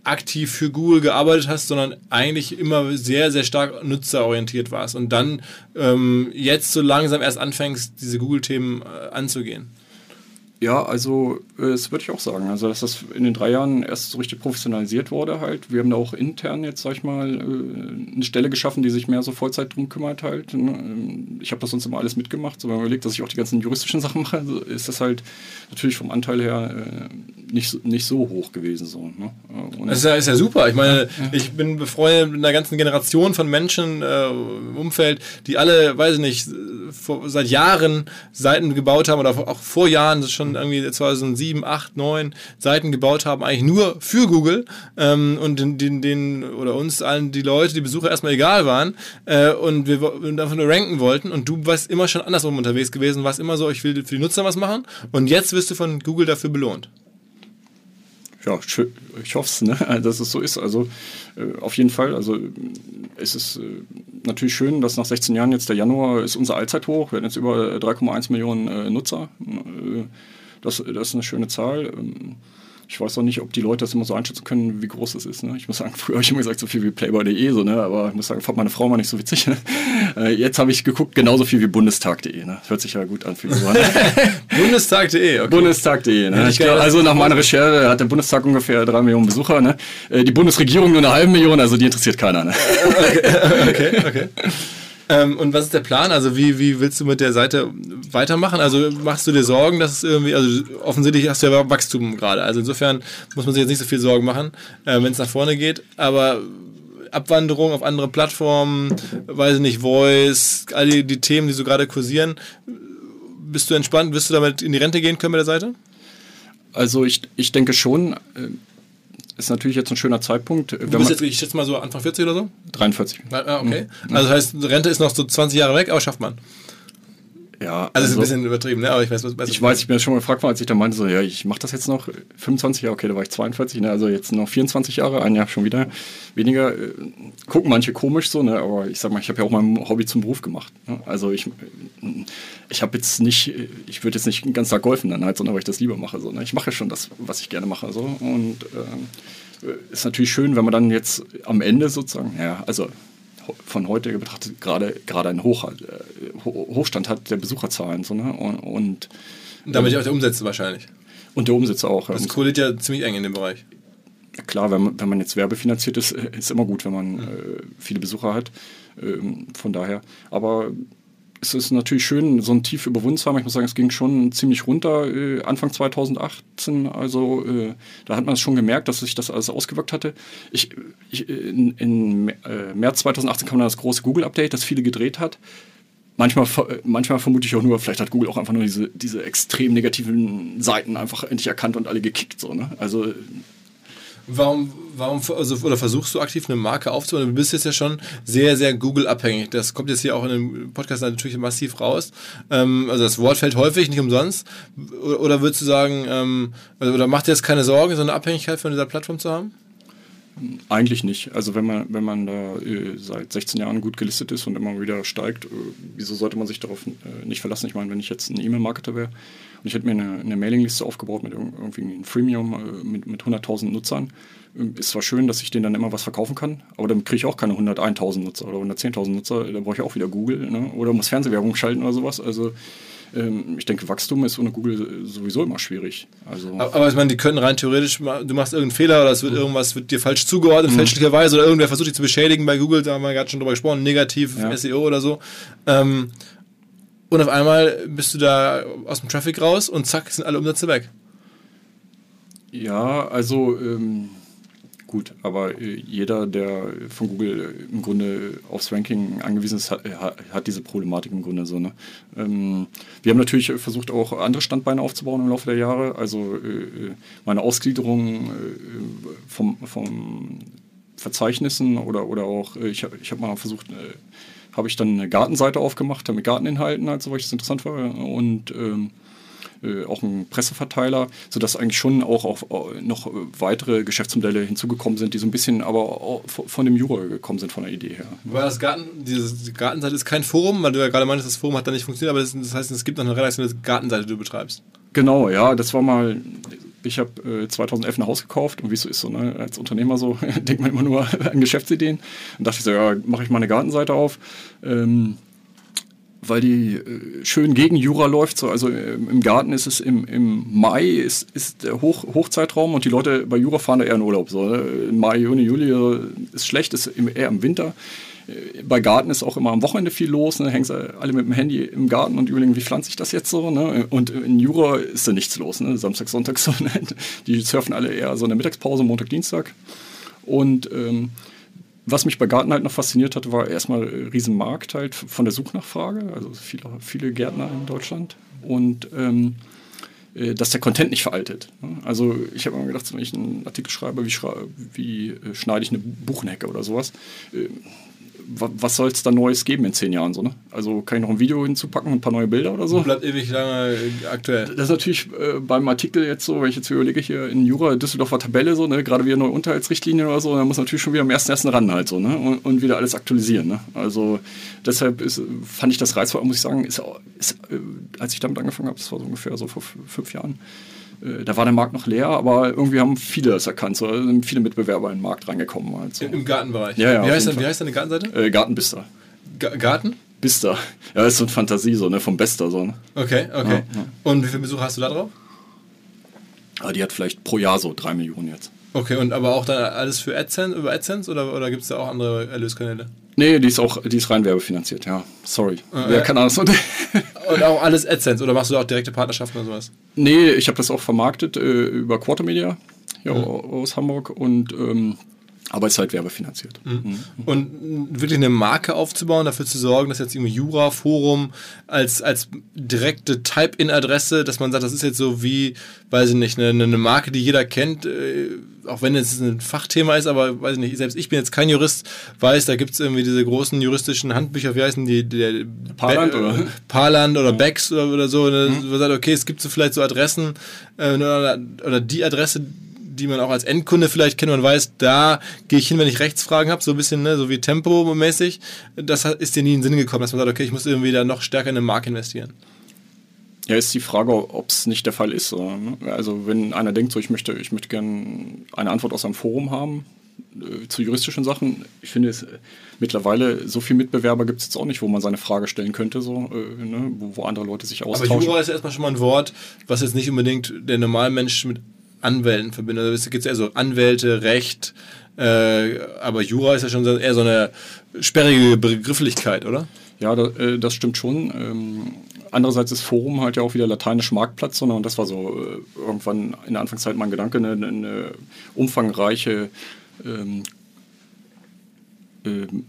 aktiv für Google gearbeitet hast, sondern eigentlich immer sehr, sehr stark nutzerorientiert warst und dann ähm, jetzt so langsam erst anfängst, diese Google-Themen äh, anzugehen. Ja, also äh, das würde ich auch sagen. Also dass das in den drei Jahren erst so richtig professionalisiert wurde halt. Wir haben da auch intern jetzt, sag ich mal, äh, eine Stelle geschaffen, die sich mehr so Vollzeit drum kümmert halt. Ne? Ich habe das sonst immer alles mitgemacht. So, wenn man überlegt, dass ich auch die ganzen juristischen Sachen mache, ist das halt natürlich vom Anteil her äh, nicht, nicht so hoch gewesen. So, ne? das ist ja, ist ja super. Ich meine, ja. ich bin befreundet mit einer ganzen Generation von Menschen äh, im Umfeld, die alle, weiß ich nicht, vor, seit Jahren Seiten gebaut haben oder auch vor Jahren schon irgendwie 2007, 8, 9 Seiten gebaut haben, eigentlich nur für Google ähm, und den, den, den, oder uns allen die Leute, die Besucher erstmal egal waren äh, und wir einfach nur ranken wollten und du warst immer schon andersrum unterwegs gewesen, warst immer so, ich will für die Nutzer was machen und jetzt wirst du von Google dafür belohnt ja, ich hoffe es, ne? [laughs] dass es so ist. Also äh, auf jeden Fall. Also es ist äh, natürlich schön, dass nach 16 Jahren jetzt der Januar ist unser Allzeithoch. Wir haben jetzt über 3,1 Millionen äh, Nutzer. Äh, das, das ist eine schöne Zahl. Ähm, ich weiß auch nicht, ob die Leute das immer so einschätzen können, wie groß das ist. Ne? Ich muss sagen, [laughs] früher habe ich immer gesagt, so viel wie Playboy.de, so, ne? aber ich muss sagen, fand meine Frau mal nicht so witzig. Ne? [laughs] Äh, jetzt habe ich geguckt, genauso viel wie Bundestag.de. Ne? Hört sich ja gut an für [laughs] Bundestag.de, okay. Bundestag.de. Ne? Ich glaub, also nach meiner Recherche hat der Bundestag ungefähr drei Millionen Besucher. Ne? Äh, die Bundesregierung nur eine halbe Million, also die interessiert keiner. Ne? okay, okay. okay. Ähm, und was ist der Plan? Also wie, wie willst du mit der Seite weitermachen? Also machst du dir Sorgen, dass es irgendwie, also offensichtlich hast du ja Wachstum gerade. Also insofern muss man sich jetzt nicht so viel Sorgen machen, äh, wenn es nach vorne geht. Aber Abwanderung auf andere Plattformen, weiß ich nicht, Voice, all die, die Themen, die so gerade kursieren. Bist du entspannt? Wirst du damit in die Rente gehen können mit der Seite? Also ich, ich denke schon. Ist natürlich jetzt ein schöner Zeitpunkt. Du bist jetzt, ich schätze mal so Anfang 40 oder so? 43. Ah, okay. Mhm. Also das heißt, Rente ist noch so 20 Jahre weg, aber schafft man. Ja, also, also ist ein bisschen übertrieben, ne? aber ich weiß, was, was Ich weiß, ich bin schon mal gefragt worden, als ich da meinte, so, ja, ich mache das jetzt noch 25 Jahre, okay, da war ich 42, ne? also jetzt noch 24 Jahre, ein Jahr schon wieder weniger. Äh, gucken manche komisch so, ne? aber ich sag mal, ich habe ja auch mein Hobby zum Beruf gemacht. Ne? Also ich, ich habe jetzt nicht, ich würde jetzt nicht den ganzen Tag golfen dann halt, sondern weil ich das lieber mache. So, ne? Ich mache schon das, was ich gerne mache. So. Und äh, ist natürlich schön, wenn man dann jetzt am Ende sozusagen, ja, also von heute betrachtet gerade gerade einen Hoch, äh, Hochstand hat der Besucherzahlen. So, ne? Und, und damit ja auch der Umsätze wahrscheinlich. Und der Umsätze auch. Das korreliert ja ziemlich eng in dem Bereich. Klar, wenn man, wenn man jetzt werbefinanziert ist, ist immer gut, wenn man äh, viele Besucher hat. Ähm, von daher. Aber es ist natürlich schön, so ein Tief überwunden zu haben. Ich muss sagen, es ging schon ziemlich runter äh, Anfang 2018. Also äh, da hat man es schon gemerkt, dass sich das alles ausgewirkt hatte. Ich, ich, in, in äh, März 2018 kam dann das große Google-Update, das viele gedreht hat. Manchmal, ver- manchmal vermute ich auch nur, vielleicht hat Google auch einfach nur diese, diese extrem negativen Seiten einfach endlich erkannt und alle gekickt. So, ne? Also Warum, warum also, oder versuchst du aktiv eine Marke aufzubauen? Du bist jetzt ja schon sehr, sehr Google-abhängig. Das kommt jetzt hier auch in dem Podcast natürlich massiv raus. Ähm, also das Wort fällt häufig, nicht umsonst. Oder, würdest du sagen, ähm, also, oder macht dir jetzt keine Sorgen, so eine Abhängigkeit von dieser Plattform zu haben? Eigentlich nicht. Also wenn man, wenn man da äh, seit 16 Jahren gut gelistet ist und immer wieder steigt, äh, wieso sollte man sich darauf äh, nicht verlassen? Ich meine, wenn ich jetzt ein E-Mail-Marketer wäre und ich hätte mir eine, eine Mailingliste aufgebaut mit irg- irgendwie einem Freemium äh, mit, mit 100.000 Nutzern, ist zwar schön, dass ich denen dann immer was verkaufen kann, aber dann kriege ich auch keine 101.000 Nutzer oder 110.000 Nutzer, da brauche ich auch wieder Google ne? oder muss Fernsehwerbung schalten oder sowas. Also ähm, ich denke, Wachstum ist ohne Google sowieso immer schwierig. Also Aber, ich meine, die können rein theoretisch, du machst irgendeinen Fehler oder es wird irgendwas wird dir falsch zugeordnet, fälschlicherweise, oder irgendwer versucht dich zu beschädigen bei Google, da haben wir gerade schon drüber gesprochen, negativ Ja. SEO oder so. Ähm, und auf einmal bist du da aus dem Traffic raus und zack, sind alle Umsätze weg. Ja, also ähm, gut, aber äh, jeder, der von Google äh, im Grunde aufs Ranking angewiesen ist, hat, hat, hat diese Problematik im Grunde so. Ne? Ähm, wir haben natürlich versucht, auch andere Standbeine aufzubauen im Laufe der Jahre. Also äh, meine Ausgliederung äh, vom, vom Verzeichnissen oder, oder auch, äh, ich habe ich hab mal versucht, äh, habe ich dann eine Gartenseite aufgemacht, mit Garteninhalten, also, weil ich das interessant war. Und ähm, äh, auch ein Presseverteiler, sodass eigentlich schon auch auf, äh, noch weitere Geschäftsmodelle hinzugekommen sind, die so ein bisschen aber auch von dem Jura gekommen sind, von der Idee her. Weil das Garten, diese die Gartenseite ist kein Forum, weil du ja gerade meintest, das Forum hat da nicht funktioniert, aber das, das heißt, es gibt noch eine redaktionelle Gartenseite, die du betreibst. Genau, ja, das war mal. Ich habe äh, 2011 ein Haus gekauft und wie es so ist, so, ne, als Unternehmer so, [laughs] denkt man immer nur an Geschäftsideen. Und dachte ich so, ja, mache ich mal eine Gartenseite auf. Ähm, weil die äh, schön gegen Jura läuft. So. Also äh, im Garten ist es im, im Mai ist, ist der Hoch, Hochzeitraum und die Leute bei Jura fahren da eher in Urlaub. So, ne? Mai, Juni, Juli ist schlecht, ist eher im Winter. Bei Garten ist auch immer am Wochenende viel los. Ne? Hängen sie alle mit dem Handy im Garten und überlegen, wie pflanze ich das jetzt so. Ne? Und in Jura ist da nichts los. Ne? Samstag, Sonntag, so. Ne? Die surfen alle eher so in der Mittagspause, Montag, Dienstag. Und ähm, was mich bei Garten halt noch fasziniert hat, war erstmal äh, Riesenmarkt halt von der Suchnachfrage, also viele, viele Gärtner in Deutschland und ähm, äh, dass der Content nicht veraltet. ne? Also ich habe immer gedacht, wenn ich einen Artikel schreibe, wie, schrei wie äh, schneide ich eine Buchenhecke oder sowas, wa was soll es da Neues geben in zehn Jahren so, ne? Also kann ich noch ein Video hinzupacken ein paar neue Bilder oder so? Bleibt ewig lange äh, aktuell. Das ist natürlich äh, beim Artikel jetzt so, wenn ich jetzt überlege, hier in Jura, Düsseldorfer Tabelle, so, ne, gerade wieder neue Unterhaltsrichtlinien oder so, dann muss natürlich schon wieder am 1.1. ran halt so, ne, und, und wieder alles aktualisieren, ne. Also deshalb ist, fand ich das reizvoll, muss ich sagen, ist, ist äh, als ich damit angefangen habe, das war so ungefähr so vor fünf Jahren, da war der Markt noch leer, aber irgendwie haben viele das erkannt, so, also sind viele Mitbewerber in den Markt reingekommen halt so. Im, Gartenbereich. Ja, ja, wie, heißt denn, wie heißt deine Gartenseite? Äh, Gartenbister. Ga Garten? Bister. Ja, ist so eine Fantasie, so, ne, vom Bester, so, ne. Okay, okay. Ja, ja. Und wie viele Besucher hast du da drauf? Aber die hat vielleicht pro Jahr so drei Millionen jetzt. Okay, und aber auch dann alles für AdSense, über AdSense oder, oder gibt es da auch andere Erlöskanäle? Nee, die ist auch, die ist rein werbefinanziert, ja. Sorry. Ah, Wer ja. kann das? [laughs] Und auch alles AdSense oder machst du da auch direkte Partnerschaften oder sowas? nee, ich habe das auch vermarktet äh, über Quartermedia hier Mhm. aus Hamburg und ähm, aber ist halt werbefinanziert. Mhm. Und mh, wirklich eine Marke aufzubauen, dafür zu sorgen, dass jetzt irgendwie Jura Forum als, als direkte Type-In-Adresse, dass man sagt, das ist jetzt so wie, weiß ich nicht, eine, eine Marke, die jeder kennt, äh, auch wenn es ein Fachthema ist, aber weiß ich nicht, selbst ich bin jetzt kein Jurist, weiß, da gibt es irgendwie diese großen juristischen Handbücher, wie heißen die? Der, Parland, Be- oder? Parland oder Becks oder, oder so, ne, wo man sagt, okay, es gibt so vielleicht so Adressen äh, oder, oder die Adresse, die man auch als Endkunde vielleicht kennt, man weiß, da gehe ich hin, wenn ich Rechtsfragen habe, so ein bisschen, ne, so wie Tempo-mäßig. Das ist dir nie in den Sinn gekommen, dass man sagt, okay, ich muss irgendwie da noch stärker in eine Marke investieren. Ja, ist die Frage, ob es nicht der Fall ist. Ne? Also wenn einer denkt, so ich möchte, ich möchte gerne eine Antwort aus einem Forum haben äh, zu juristischen Sachen. Ich finde es äh, mittlerweile so viel Mitbewerber gibt es jetzt auch nicht, wo man seine Frage stellen könnte, so, äh, ne? wo, wo andere Leute sich Aber austauschen. Jura ist erstmal schon mal ein Wort, was jetzt nicht unbedingt der Normalmensch mit Anwälten verbindet. Also es gibt ja so Anwälte, Recht, äh, aber Jura ist ja schon eher so eine sperrige Begrifflichkeit, oder? Ja, da, äh, das stimmt schon. Ähm, andererseits ist Forum halt ja auch wieder lateinisch Marktplatz, sondern das war so äh, irgendwann in der Anfangszeit mein Gedanke, eine, eine umfangreiche ähm, äh,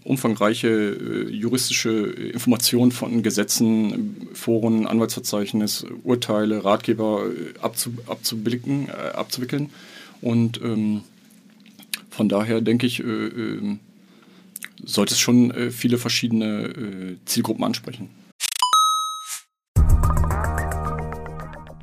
umfangreiche äh, juristische Informationen von Gesetzen, Foren, Anwaltsverzeichnis, Urteile, Ratgeber äh, abzu, abzublicken, äh, abzuwickeln. Und ähm, von daher denke ich, äh, äh, sollte es schon viele verschiedene Zielgruppen ansprechen.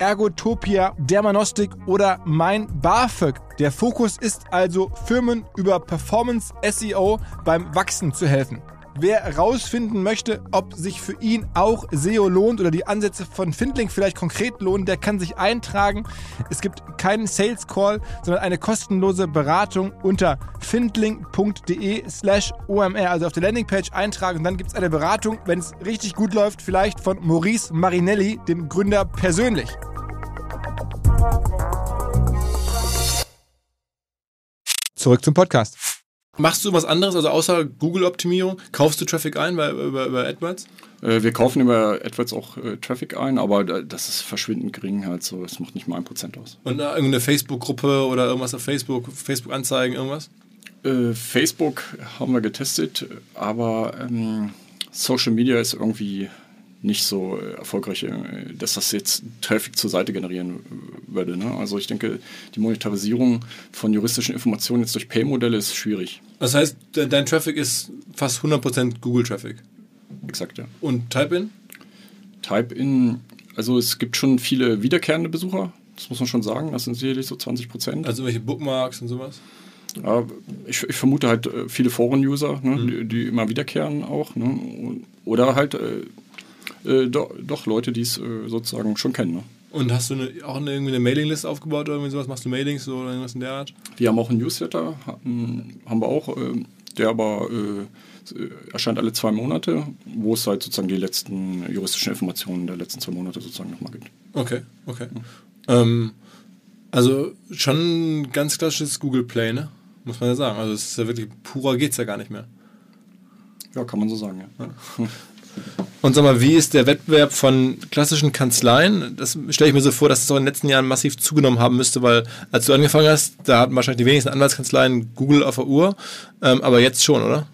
Ergotopia, Dermanostik oder mein BAföG. Der Fokus ist also, Firmen über Performance SEO beim Wachsen zu helfen. Wer herausfinden möchte, ob sich für ihn auch SEO lohnt oder die Ansätze von Findling vielleicht konkret lohnen, der kann sich eintragen. Es gibt keinen Sales Call, sondern eine kostenlose Beratung unter findling.de slash OMR. Also auf der Landingpage eintragen und dann gibt es eine Beratung, wenn es richtig gut läuft, vielleicht von Maurice Marinelli, dem Gründer persönlich. Zurück zum Podcast. Machst du was anderes, also außer Google-Optimierung? Kaufst du Traffic ein bei, über, über AdWords? Äh, wir kaufen über AdWords auch äh, Traffic ein, aber das ist verschwindend gering halt so. Es macht nicht mal ein Prozent aus. Und äh, irgendeine Facebook-Gruppe oder irgendwas auf Facebook, Facebook-Anzeigen, irgendwas? Äh, Facebook haben wir getestet, aber ähm, Social Media ist irgendwie nicht so äh, erfolgreich, äh, dass das jetzt Traffic zur Seite generieren äh, würde. Ne? Also ich denke, die Monetarisierung von juristischen Informationen jetzt durch Pay-Modelle ist schwierig. Das heißt, dein Traffic ist fast 100% Google-Traffic? Exakt, ja. Und Type-In? Type-In, also es gibt schon viele wiederkehrende Besucher, das muss man schon sagen, das sind sicherlich so 20% Also welche Bookmarks und sowas? Ja, ich, ich, vermute halt viele Foren-User, ne, mhm. die, die, immer wiederkehren auch. Ne, oder halt äh, äh, doch, doch, Leute, die es äh, sozusagen schon kennen. Ne? Und hast du eine, auch eine, irgendwie eine Mailingliste aufgebaut oder irgendwie sowas? Machst du Mailings oder irgendwas in der Art? Wir haben auch einen Newsletter, hatten, haben wir auch, äh, der aber äh, erscheint alle zwei Monate, wo es halt sozusagen die letzten juristischen Informationen der letzten zwei Monate sozusagen nochmal gibt. Okay, okay. Ja. Ähm, also schon ein ganz klassisches Google Play, ne? Muss man ja sagen. Also es ist ja wirklich purer geht's ja gar nicht mehr. Ja, kann man so sagen, ja. ja. [laughs] Und sag mal, wie ist der Wettbewerb von klassischen Kanzleien? Das stelle ich mir so vor, dass es auch in den letzten Jahren massiv zugenommen haben müsste, weil als du angefangen hast, da hatten wahrscheinlich die wenigsten Anwaltskanzleien Google auf der Uhr, ähm, aber jetzt schon, oder?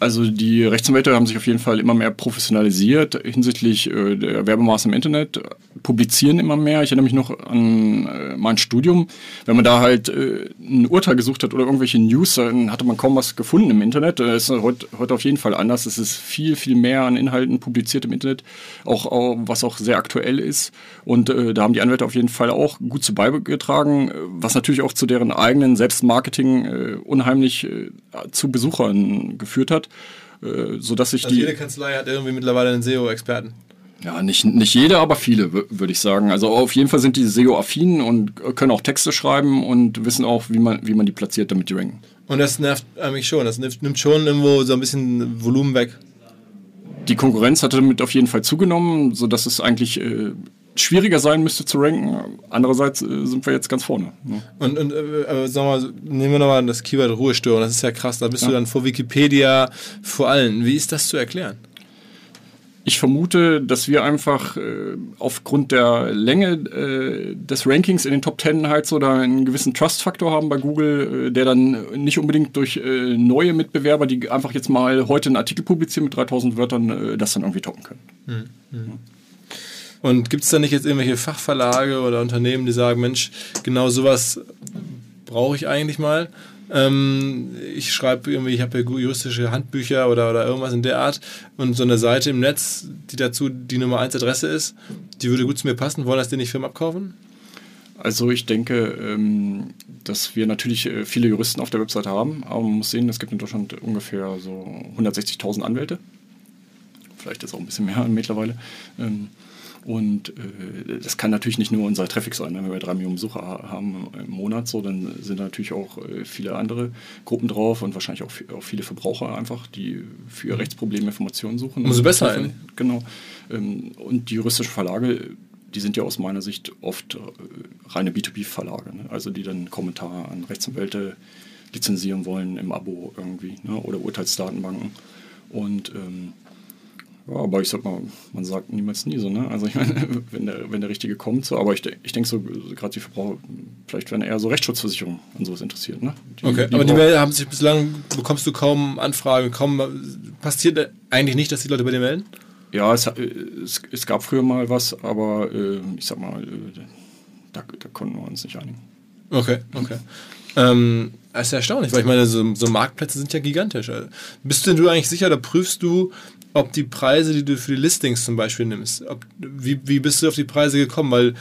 Also die Rechtsanwälte haben sich auf jeden Fall immer mehr professionalisiert hinsichtlich äh, der Werbemaßnahmen im Internet, publizieren immer mehr. Ich erinnere mich noch an äh, mein Studium. Wenn man da halt äh, ein Urteil gesucht hat oder irgendwelche News, dann hatte man kaum was gefunden im Internet. Das ist heute, heute auf jeden Fall anders. Es ist viel, viel mehr an Inhalten publiziert im Internet, auch, auch was auch sehr aktuell ist. Und äh, da haben die Anwälte auf jeden Fall auch gut zu beigetragen, was natürlich auch zu deren eigenen Selbstmarketing äh, unheimlich äh, zu Besuchern geführt hat. Äh, sodass sich also die. Jede Kanzlei hat irgendwie mittlerweile einen SEO-Experten. Ja, nicht, nicht jede, aber viele, würde ich sagen. Also auf jeden Fall sind die SEO-affin und können auch Texte schreiben und wissen auch, wie man, wie man die platziert, damit die ranken. Und das nervt eigentlich schon. Das nimmt schon irgendwo so ein bisschen Volumen weg. Die Konkurrenz hat damit auf jeden Fall zugenommen, sodass es eigentlich äh, schwieriger sein müsste zu ranken. Andererseits äh, sind wir jetzt ganz vorne. Ne? Und, und äh, sag mal, nehmen wir nochmal das Keyword Ruhestörung. Das ist ja krass. Da bist ja. du dann vor Wikipedia vor allen. Wie ist das zu erklären? Ich vermute, dass wir einfach äh, aufgrund der Länge äh, des Rankings in den Top Ten halt so da einen gewissen Trust-Faktor haben bei Google, äh, der dann nicht unbedingt durch äh, neue Mitbewerber, die einfach jetzt mal heute einen Artikel publizieren mit 3000 Wörtern, äh, das dann irgendwie toppen können. Mhm. Mhm. Und gibt es da nicht jetzt irgendwelche Fachverlage oder Unternehmen, die sagen, Mensch, genau sowas brauche ich eigentlich mal? Ähm, ich schreibe irgendwie, ich habe ja juristische Handbücher oder, oder irgendwas in der Art und so eine Seite im Netz, die dazu die Nummer 1 Adresse ist, die würde gut zu mir passen. Wollen das denn nicht Firmen abkaufen? Also ich denke, ähm, dass wir natürlich äh, viele Juristen auf der Website haben, aber man muss sehen, es gibt in Deutschland ungefähr so 160.000 Anwälte. Vielleicht ist auch ein bisschen mehr mittlerweile. Und äh, das kann natürlich nicht nur unser Traffic sein. Wenn wir drei Millionen Besucher haben im Monat, so, dann sind da natürlich auch äh, viele andere Gruppen drauf und wahrscheinlich auch, auch, viele Verbraucher einfach, die für ihr Rechtsproblem Informationen suchen. Umso besser. Ein. Genau. Ähm, und die juristischen Verlage, die sind ja aus meiner Sicht oft äh, reine B2B-Verlage. Ne? Also die dann Kommentare an Rechtsanwälte lizenzieren wollen im Abo irgendwie ne? oder Urteilsdatenbanken. Und ähm, ja, aber ich sag mal, man sagt niemals nie so, ne? Also ich meine, [laughs] wenn der, wenn der Richtige kommt, so, aber ich, ich denke so, gerade die Verbraucher, vielleicht werden eher so Rechtsschutzversicherungen an sowas interessiert, ne? Die, okay, die aber die Mail haben sich bislang, bekommst du kaum Anfragen, kaum, passiert eigentlich nicht, dass die Leute bei dir melden? Ja, es, es, es gab früher mal was, aber äh, ich sag mal, äh, da, da konnten wir uns nicht einigen. Okay, okay. Ähm, das ist ja erstaunlich, weil ich meine, so, so Marktplätze sind ja gigantisch. Also, bist du eigentlich sicher oder prüfst du, ob die Preise, die du für die Listings zum Beispiel nimmst, ob, wie, wie bist du auf die Preise gekommen? Weil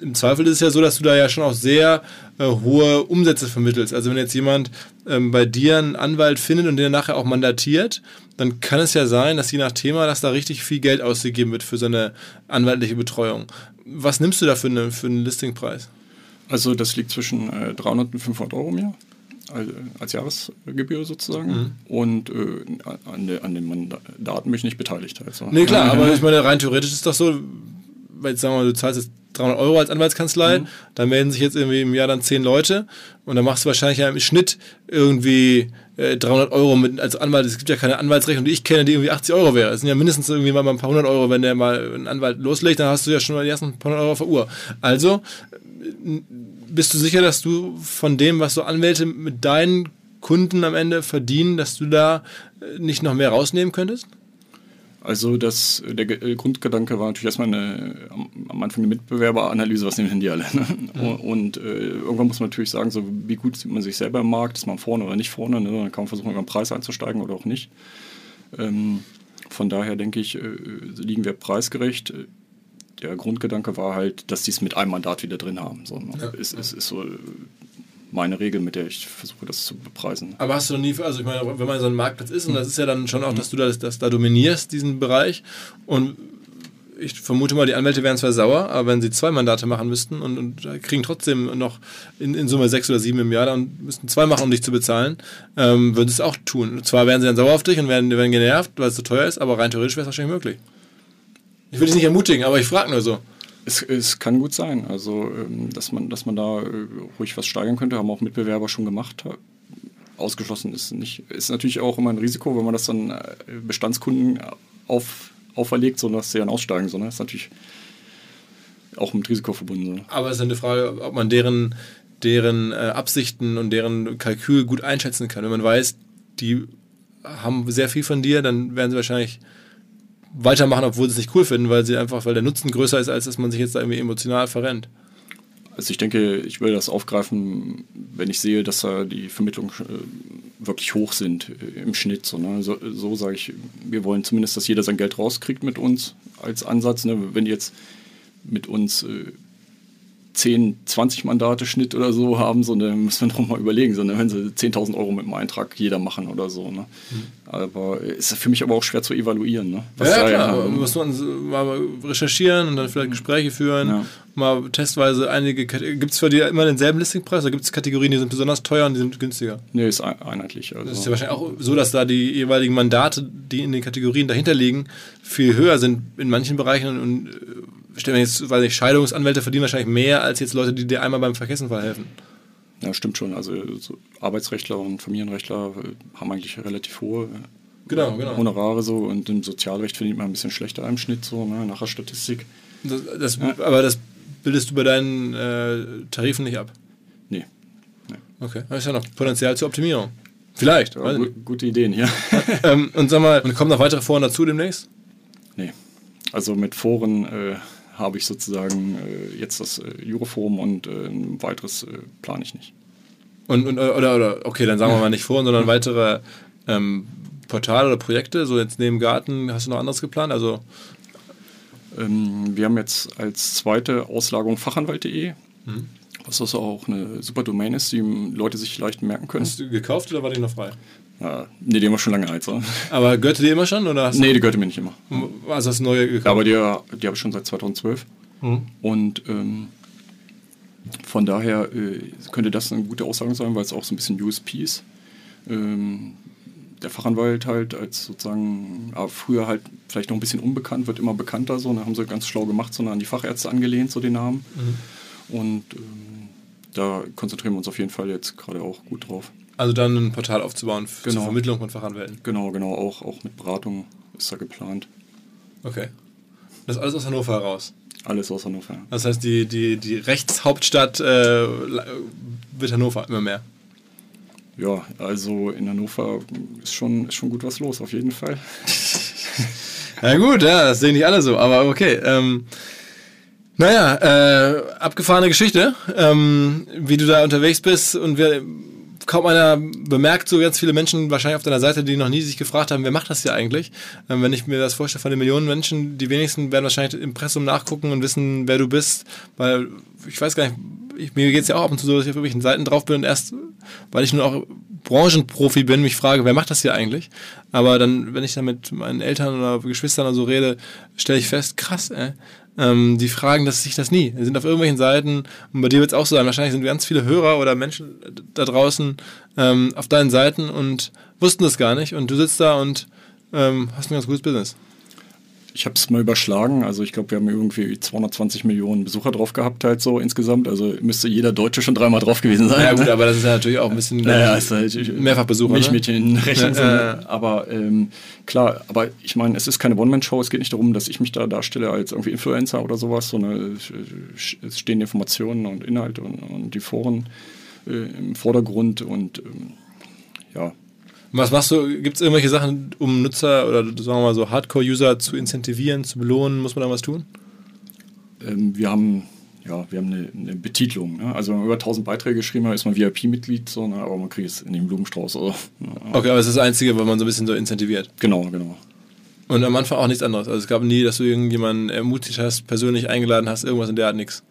im Zweifel ist es ja so, dass du da ja schon auch sehr äh, hohe Umsätze vermittelst. Also wenn jetzt jemand ähm, bei dir einen Anwalt findet und den nachher auch mandatiert, dann kann es ja sein, dass je nach Thema, dass da richtig viel Geld ausgegeben wird für so eine anwaltliche Betreuung. Was nimmst du da für, eine, für einen Listingpreis? Also das liegt zwischen äh, 300 und 500 Euro im Jahr als Jahresgebühr sozusagen. Mhm. Und äh, an, de, an den Mandaten bin ich nicht beteiligt. Also. Nee, klar, aber ich meine, rein theoretisch ist das so, weil jetzt sagen wir mal, du zahlst jetzt 300 Euro als Anwaltskanzlei, mhm. dann melden sich jetzt irgendwie im Jahr dann 10 Leute und dann machst du wahrscheinlich im Schnitt irgendwie äh, 300 Euro mit, als Anwalt. Es gibt ja keine Anwaltsrechnung, die ich kenne, die irgendwie 80 Euro wäre. Es sind ja mindestens irgendwie mal ein paar hundert Euro, wenn der mal einen Anwalt loslegt, dann hast du ja schon mal die ersten paar hundert Euro auf der Uhr. Also bist du sicher, dass du von dem, was so Anwälte mit deinen Kunden am Ende verdienen, dass du da äh, nicht noch mehr rausnehmen könntest? Also das, der Grundgedanke war natürlich erstmal eine, am Anfang eine Mitbewerberanalyse, was nehmen denn die alle? Ne? Mhm. Und äh, irgendwann muss man natürlich sagen, so wie gut sieht man sich selber im Markt, ist man vorne oder nicht vorne, ne? dann kann man versuchen, über den Preis einzusteigen oder auch nicht. Ähm, von daher denke ich, äh, liegen wir preisgerecht der Grundgedanke war halt, dass die es mit einem Mandat wieder drin haben. So, ne? ja. ist, ist, ist so meine Regel, mit der ich versuche, das zu bepreisen. Aber hast du noch nie, also ich meine, wenn man so ein Marktplatz ist, und das ist ja dann schon auch, dass du das, das da dominierst, diesen Bereich, und ich vermute mal, die Anwälte wären zwar sauer, aber wenn sie zwei Mandate machen müssten und, und kriegen trotzdem noch in, in, Summe sechs oder sieben im Jahr und müssten zwei machen, um dich zu bezahlen, ähm, würden sie es auch tun. Zwar wären sie dann sauer auf dich und werden, werden genervt, weil es so teuer ist, aber rein theoretisch wäre es wahrscheinlich möglich. Ich will dich nicht ermutigen, aber ich frage nur so. Es, es, kann gut sein, also ähm, dass man, dass man da äh, ruhig was steigern könnte, haben auch Mitbewerber schon gemacht. Ausgeschlossen ist nicht. Ist natürlich auch immer ein Risiko, wenn man das dann äh, Bestandskunden auf, auferlegt, so dass sie dann aussteigen. So, ne? ist natürlich auch mit Risiko verbunden. Aber es ist eine Frage, ob man deren, deren äh, Absichten und deren Kalkül gut einschätzen kann. Wenn man weiß, die haben sehr viel von dir, dann werden sie wahrscheinlich weitermachen, obwohl sie es nicht cool finden, weil sie einfach, weil der Nutzen größer ist, als dass man sich jetzt da irgendwie emotional verrennt. Also ich denke, ich will das aufgreifen, wenn ich sehe, dass da die Vermittlungen äh, wirklich hoch sind äh, im Schnitt. So, ne? so, so sage ich, wir wollen zumindest, dass jeder sein Geld rauskriegt mit uns als Ansatz. Ne? Wenn jetzt mit uns äh, 10, 20 Mandate Schnitt oder so haben, so, dann müssen wir noch mal überlegen, so, wenn sie 10.000 Euro mit dem Eintrag jeder machen oder so. Ne. Mhm. Aber ist für mich aber auch schwer zu evaluieren. Ne, was ja, ja, klar. Ja, muss man mal recherchieren und dann vielleicht Gespräche führen, ja. mal testweise einige, gibt es für die immer denselben Listingpreis oder gibt es Kategorien, die sind besonders teuer und die sind günstiger? Nee, ist einheitlich. Also. Das ist ja wahrscheinlich auch so, dass da die jeweiligen Mandate, die in den Kategorien dahinter liegen, viel höher sind in manchen Bereichen und stellen jetzt, weil ich Scheidungsanwälte verdienen wahrscheinlich mehr als jetzt Leute, die dir einmal beim Verkehrsunfall helfen. Ja, stimmt schon. Also so Arbeitsrechtler und Familienrechtler äh, haben eigentlich relativ hohe äh, genau, genau. Honorare so und im Sozialrecht verdient man ein bisschen schlechter im Schnitt so, ne, nach der Statistik. Das, das, ja. Aber das bildest du bei deinen äh, Tarifen nicht ab? Nee. nee. Okay, das ist ja noch Potenzial zur Optimierung. Vielleicht. Ja, gu gute Ideen, ja. [laughs] ähm, und sag mal, kommen noch weitere Foren dazu demnächst? Nee. Also mit Foren äh, habe ich sozusagen äh, jetzt das äh, Juroforum und äh, ein weiteres äh, plane ich nicht. Und, und, oder, oder, okay, dann sagen wir mal nicht Foren, sondern weitere ähm, Portale oder Projekte, so jetzt neben Garten, hast du noch anderes geplant? Also ähm, wir haben jetzt als zweite Auslagerung fachanwalt.de, mhm. was also auch eine super Domain ist, die Leute sich leicht merken können. Hast du gekauft oder war die noch frei? Ja, nee, die haben wir schon lange alt. Aber gehörte die immer schon? Oder Nee, die gehörte mir nicht immer. also hast du neue gekauft? Ja, aber die, die habe ich schon seit 2012. Und ähm, von daher äh, könnte das eine gute Aussage sein, weil es auch so ein bisschen USP ist. Ähm, der Fachanwalt halt als sozusagen, aber früher halt vielleicht noch ein bisschen unbekannt, wird immer bekannter so. Und da haben sie ganz schlau gemacht, sondern an die Fachärzte angelehnt, so den Namen. Und ähm, da konzentrieren wir uns auf jeden Fall jetzt gerade auch gut drauf. Also dann ein Portal aufzubauen f- zur Genau. Vermittlung von Fachanwälten. Genau, genau, auch, auch mit Beratung ist da geplant. Okay. Das ist alles aus Hannover heraus. Alles aus Hannover. Das heißt, die, die, die Rechtshauptstadt äh, wird Hannover immer mehr. Ja, also in Hannover ist schon, ist schon gut was los, auf jeden Fall. [laughs] Na gut, ja, das sehen nicht alle so, aber okay. Ähm, naja, äh, abgefahrene Geschichte, ähm, wie du da unterwegs bist und wir, kaum einer bemerkt so ganz viele Menschen wahrscheinlich auf deiner Seite, die noch nie sich gefragt haben, wer macht das hier eigentlich? Ähm, wenn ich mir das vorstelle von den Millionen Menschen, die wenigsten werden wahrscheinlich im Impressum nachgucken und wissen, wer du bist, weil ich weiß gar nicht, ich, mir geht es ja auch ab und zu so, dass ich auf irgendwelchen Seiten drauf bin und erst, weil ich nur auch Branchenprofi bin, mich frage, wer macht das hier eigentlich? Aber dann, wenn ich dann mit meinen Eltern oder Geschwistern oder so rede, stelle ich fest, krass, ey. Ähm, die fragen das, sich das nie. Die sind auf irgendwelchen Seiten und bei dir wird es auch so sein. Wahrscheinlich sind ganz viele Hörer oder Menschen da draußen ähm, auf deinen Seiten und wussten das gar nicht. Und du sitzt da und ähm, hast ein ganz gutes Business. Ich habe es mal überschlagen. Also ich glaube, wir haben irgendwie 220 Millionen Besucher drauf gehabt halt so insgesamt. Also müsste jeder Deutsche schon dreimal drauf gewesen sein. Ja gut, aber das ist ja natürlich auch ein bisschen Naja, äh, ist halt Mehrfachbesucher. Ne? Milchmädchen rechnen. so, Ja, ne? Aber ähm, klar, aber ich meine, es ist keine One-Man-Show. Es geht nicht darum, dass ich mich da darstelle als irgendwie Influencer oder sowas, sondern äh, es stehen Informationen und Inhalte und, und die Foren äh, im Vordergrund und ähm, ja, Was machst du? Gibt es irgendwelche Sachen, um Nutzer oder sagen wir mal so Hardcore-User zu incentivieren, zu belohnen? Muss man da was tun? ähm, wir haben ja, wir haben eine, eine Betitelung. Ne? Also wenn man über 1000 Beiträge geschrieben hat, ist man VIP-Mitglied, so, ne? aber man kriegt es in den Blumenstrauß. Oder, ne? Okay, aber es ist das Einzige, was man so ein bisschen so incentiviert. Genau, genau. Und am Anfang auch nichts anderes. Also es gab nie, dass du irgendjemanden ermutigt hast, persönlich eingeladen hast, irgendwas in der Art nichts.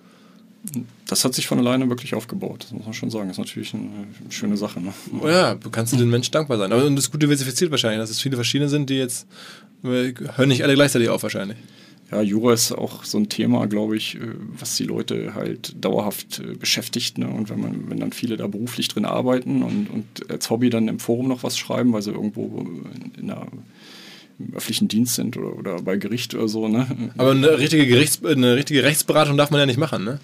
Das hat sich von alleine wirklich aufgebaut, das muss man schon sagen. Das ist natürlich eine, schöne Sache. Ne? Oh ja, du kannst den Menschen dankbar sein. Aber und das ist gut diversifiziert wahrscheinlich, dass es viele verschiedene sind, die jetzt äh, hören nicht alle gleichzeitig auf wahrscheinlich. Ja, Jura ist auch so ein Thema, glaube ich, äh, was die Leute halt dauerhaft äh, beschäftigt. Ne? Und wenn man, wenn dann viele da beruflich drin arbeiten und, und als Hobby dann im Forum noch was schreiben, weil sie irgendwo in, in einer im öffentlichen Dienst sind oder, oder bei Gericht oder so, ne? Aber eine richtige, Gerichts eine richtige Rechtsberatung darf man ja nicht machen, ne?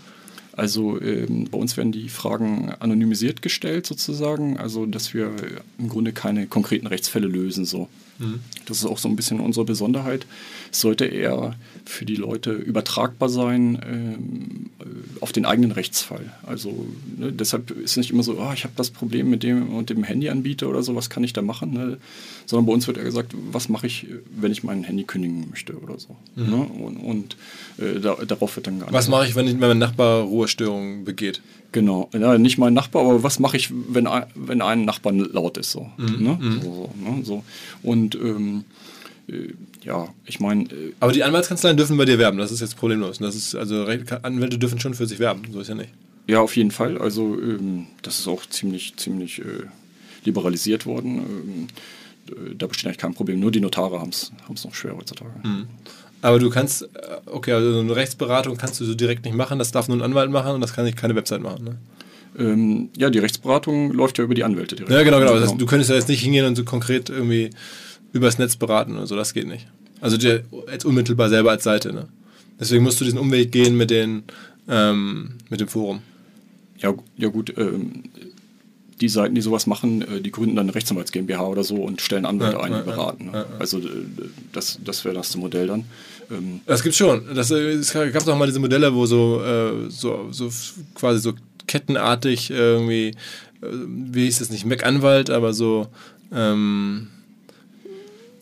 Also ähm, bei uns werden die Fragen anonymisiert gestellt sozusagen, also dass wir im Grunde keine konkreten Rechtsfälle lösen so. Das ist auch so ein bisschen unsere Besonderheit. Es sollte eher für die Leute übertragbar sein äh, auf den eigenen Rechtsfall. Also ne, deshalb ist es nicht immer so, oh, ich habe das Problem mit dem und dem Handyanbieter oder so, was kann ich da machen? Ne? Sondern bei uns wird eher gesagt, was mache ich, wenn ich mein Handy kündigen möchte oder so. Ne? Und, und äh, da, darauf wird dann geantwortet. Was mache ich, wenn, ich, wenn mein Nachbar Ruhestörungen begeht? Genau, ja, nicht mein Nachbar, aber was mache ich, wenn ein, wenn ein Nachbar laut ist? So, Mhm. ne? so, so, ne? so. Und ähm, äh, ja, ich meine, äh, Aber die Anwaltskanzleien dürfen bei dir werben, das ist jetzt problemlos. Das ist, also Anwälte dürfen schon für sich werben, so ist ja nicht. ja, auf jeden Fall. Also ähm, das ist auch ziemlich, ziemlich äh, liberalisiert worden. Ähm, äh, da besteht eigentlich kein Problem. Nur die Notare haben es noch schwer heutzutage. Mhm. Aber du kannst, äh, okay, also eine Rechtsberatung kannst du so direkt nicht machen, das darf nur ein Anwalt machen und das kann nicht keine Website machen, ne? Ähm, ja, die Rechtsberatung läuft ja über die Anwälte direkt. Ja, genau, genau. Das heißt, du könntest ja jetzt nicht hingehen und so konkret irgendwie übers Netz beraten oder so, das geht nicht. Also dir jetzt unmittelbar selber als Seite, ne? Deswegen musst du diesen Umweg gehen mit den, ähm, mit dem Forum. Ja, ja gut, ähm, die Seiten, die sowas machen, äh, die gründen dann eine Rechtsanwalts GmbH oder so und stellen Anwälte Ja, ein, ja, die beraten. ja, ne? ja. Also äh, das, das wäre das Modell dann. Ähm, Das gibt's schon. Das, äh, es gab doch mal diese Modelle, wo so, äh, so, so quasi so kettenartig irgendwie, äh, wie hieß das nicht, Mac-Anwalt, aber so, ähm,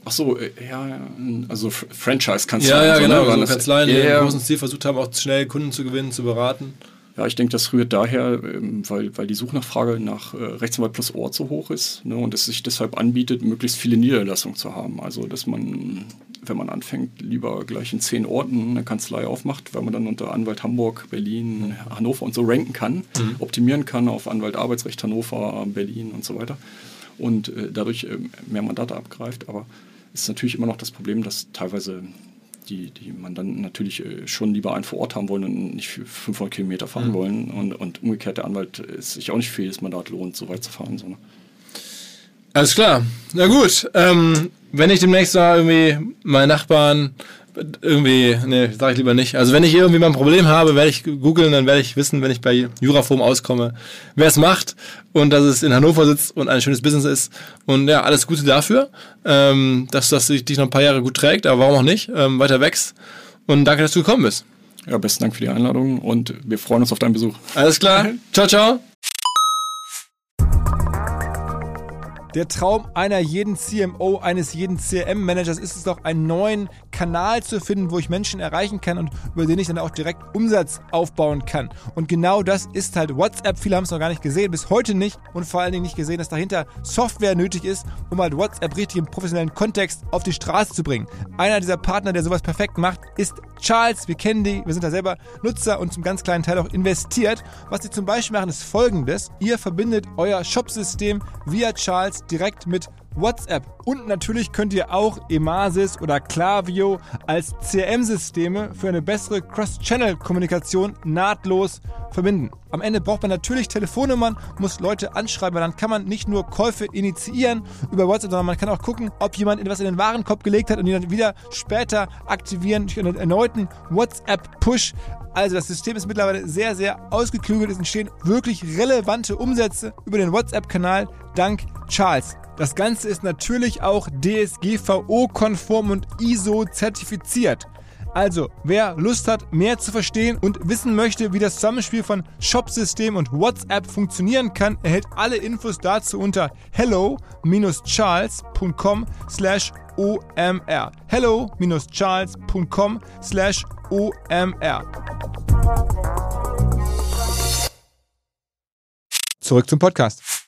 ach so, ja, ja, also Franchise-Kanzleien. ja, ja, so, ne, genau, waren so Kanzleien, die Ja, im ja. großen Stil versucht haben, auch schnell Kunden zu gewinnen, zu beraten. Ja, ich denke, das rührt daher, ähm, weil, weil die Suchnachfrage nach äh, Rechtsanwalt plus Ort so hoch ist ne, und es sich deshalb anbietet, möglichst viele Niederlassungen zu haben. Also, dass man, wenn man anfängt, lieber gleich in zehn Orten eine Kanzlei aufmacht, weil man dann unter Anwalt Hamburg, Berlin, Hannover und so ranken kann, optimieren kann auf Anwalt Arbeitsrecht Hannover, Berlin und so weiter. und äh, dadurch äh, mehr Mandate abgreift. Aber es ist natürlich immer noch das Problem, dass teilweise die, die Mandanten natürlich äh, schon lieber einen vor Ort haben wollen und nicht für 500 Kilometer fahren mhm. wollen. Und, und umgekehrt der Anwalt ist sich auch nicht für jedes Mandat lohnt, so weit zu fahren. So, ne? Alles klar. Na gut. Ähm, wenn ich demnächst mal irgendwie meine Nachbarn irgendwie, nee, sag ich lieber nicht. Also wenn ich irgendwie mal ein Problem habe, werde ich googeln, dann werde ich wissen, wenn ich bei Juraform auskomme, wer es macht und dass es in Hannover sitzt und ein schönes Business ist. Und ja, alles Gute dafür, ähm, dass das dich noch ein paar Jahre gut trägt, aber warum auch nicht, ähm, weiter wächst. Und danke, dass du gekommen bist. Ja, besten Dank für die Einladung und wir freuen uns auf deinen Besuch. Alles klar. [laughs] ciao, ciao. Der Traum einer jeden CMO, eines jeden CRM-Managers ist es doch, einen neuen Kanal zu finden, wo ich Menschen erreichen kann und über den ich dann auch direkt Umsatz aufbauen kann. Und genau das ist halt WhatsApp. Viele haben es noch gar nicht gesehen, bis heute nicht und vor allen Dingen nicht gesehen, dass dahinter Software nötig ist, um halt WhatsApp richtig im professionellen Kontext auf die Straße zu bringen. Einer dieser Partner, der sowas perfekt macht, ist Charles. Wir kennen die, wir sind da selber Nutzer und zum ganz kleinen Teil auch investiert. Was sie zum Beispiel machen, ist folgendes. Ihr verbindet euer Shopsystem via Charles direkt mit WhatsApp. Und natürlich könnt ihr auch Emasis oder Klaviyo als CRM-Systeme für eine bessere Cross-Channel-Kommunikation nahtlos verbinden. Am Ende braucht man natürlich Telefonnummern, muss Leute anschreiben, weil dann kann man nicht nur Käufe initiieren über WhatsApp, sondern man kann auch gucken, ob jemand etwas in den Warenkorb gelegt hat und ihn dann wieder später aktivieren durch einen erneuten WhatsApp-Push. Also das System ist mittlerweile sehr, sehr ausgeklügelt. Es entstehen wirklich relevante Umsätze über den WhatsApp-Kanal dank Charles. Das Ganze ist natürlich auch DSGVO-konform und ISO-zertifiziert. Also, wer Lust hat, mehr zu verstehen und wissen möchte, wie das Zusammenspiel von Shopsystem und WhatsApp funktionieren kann, erhält alle Infos dazu unter hello-charles.com slash omr. hello-charles.com slash omr. Zurück zum Podcast.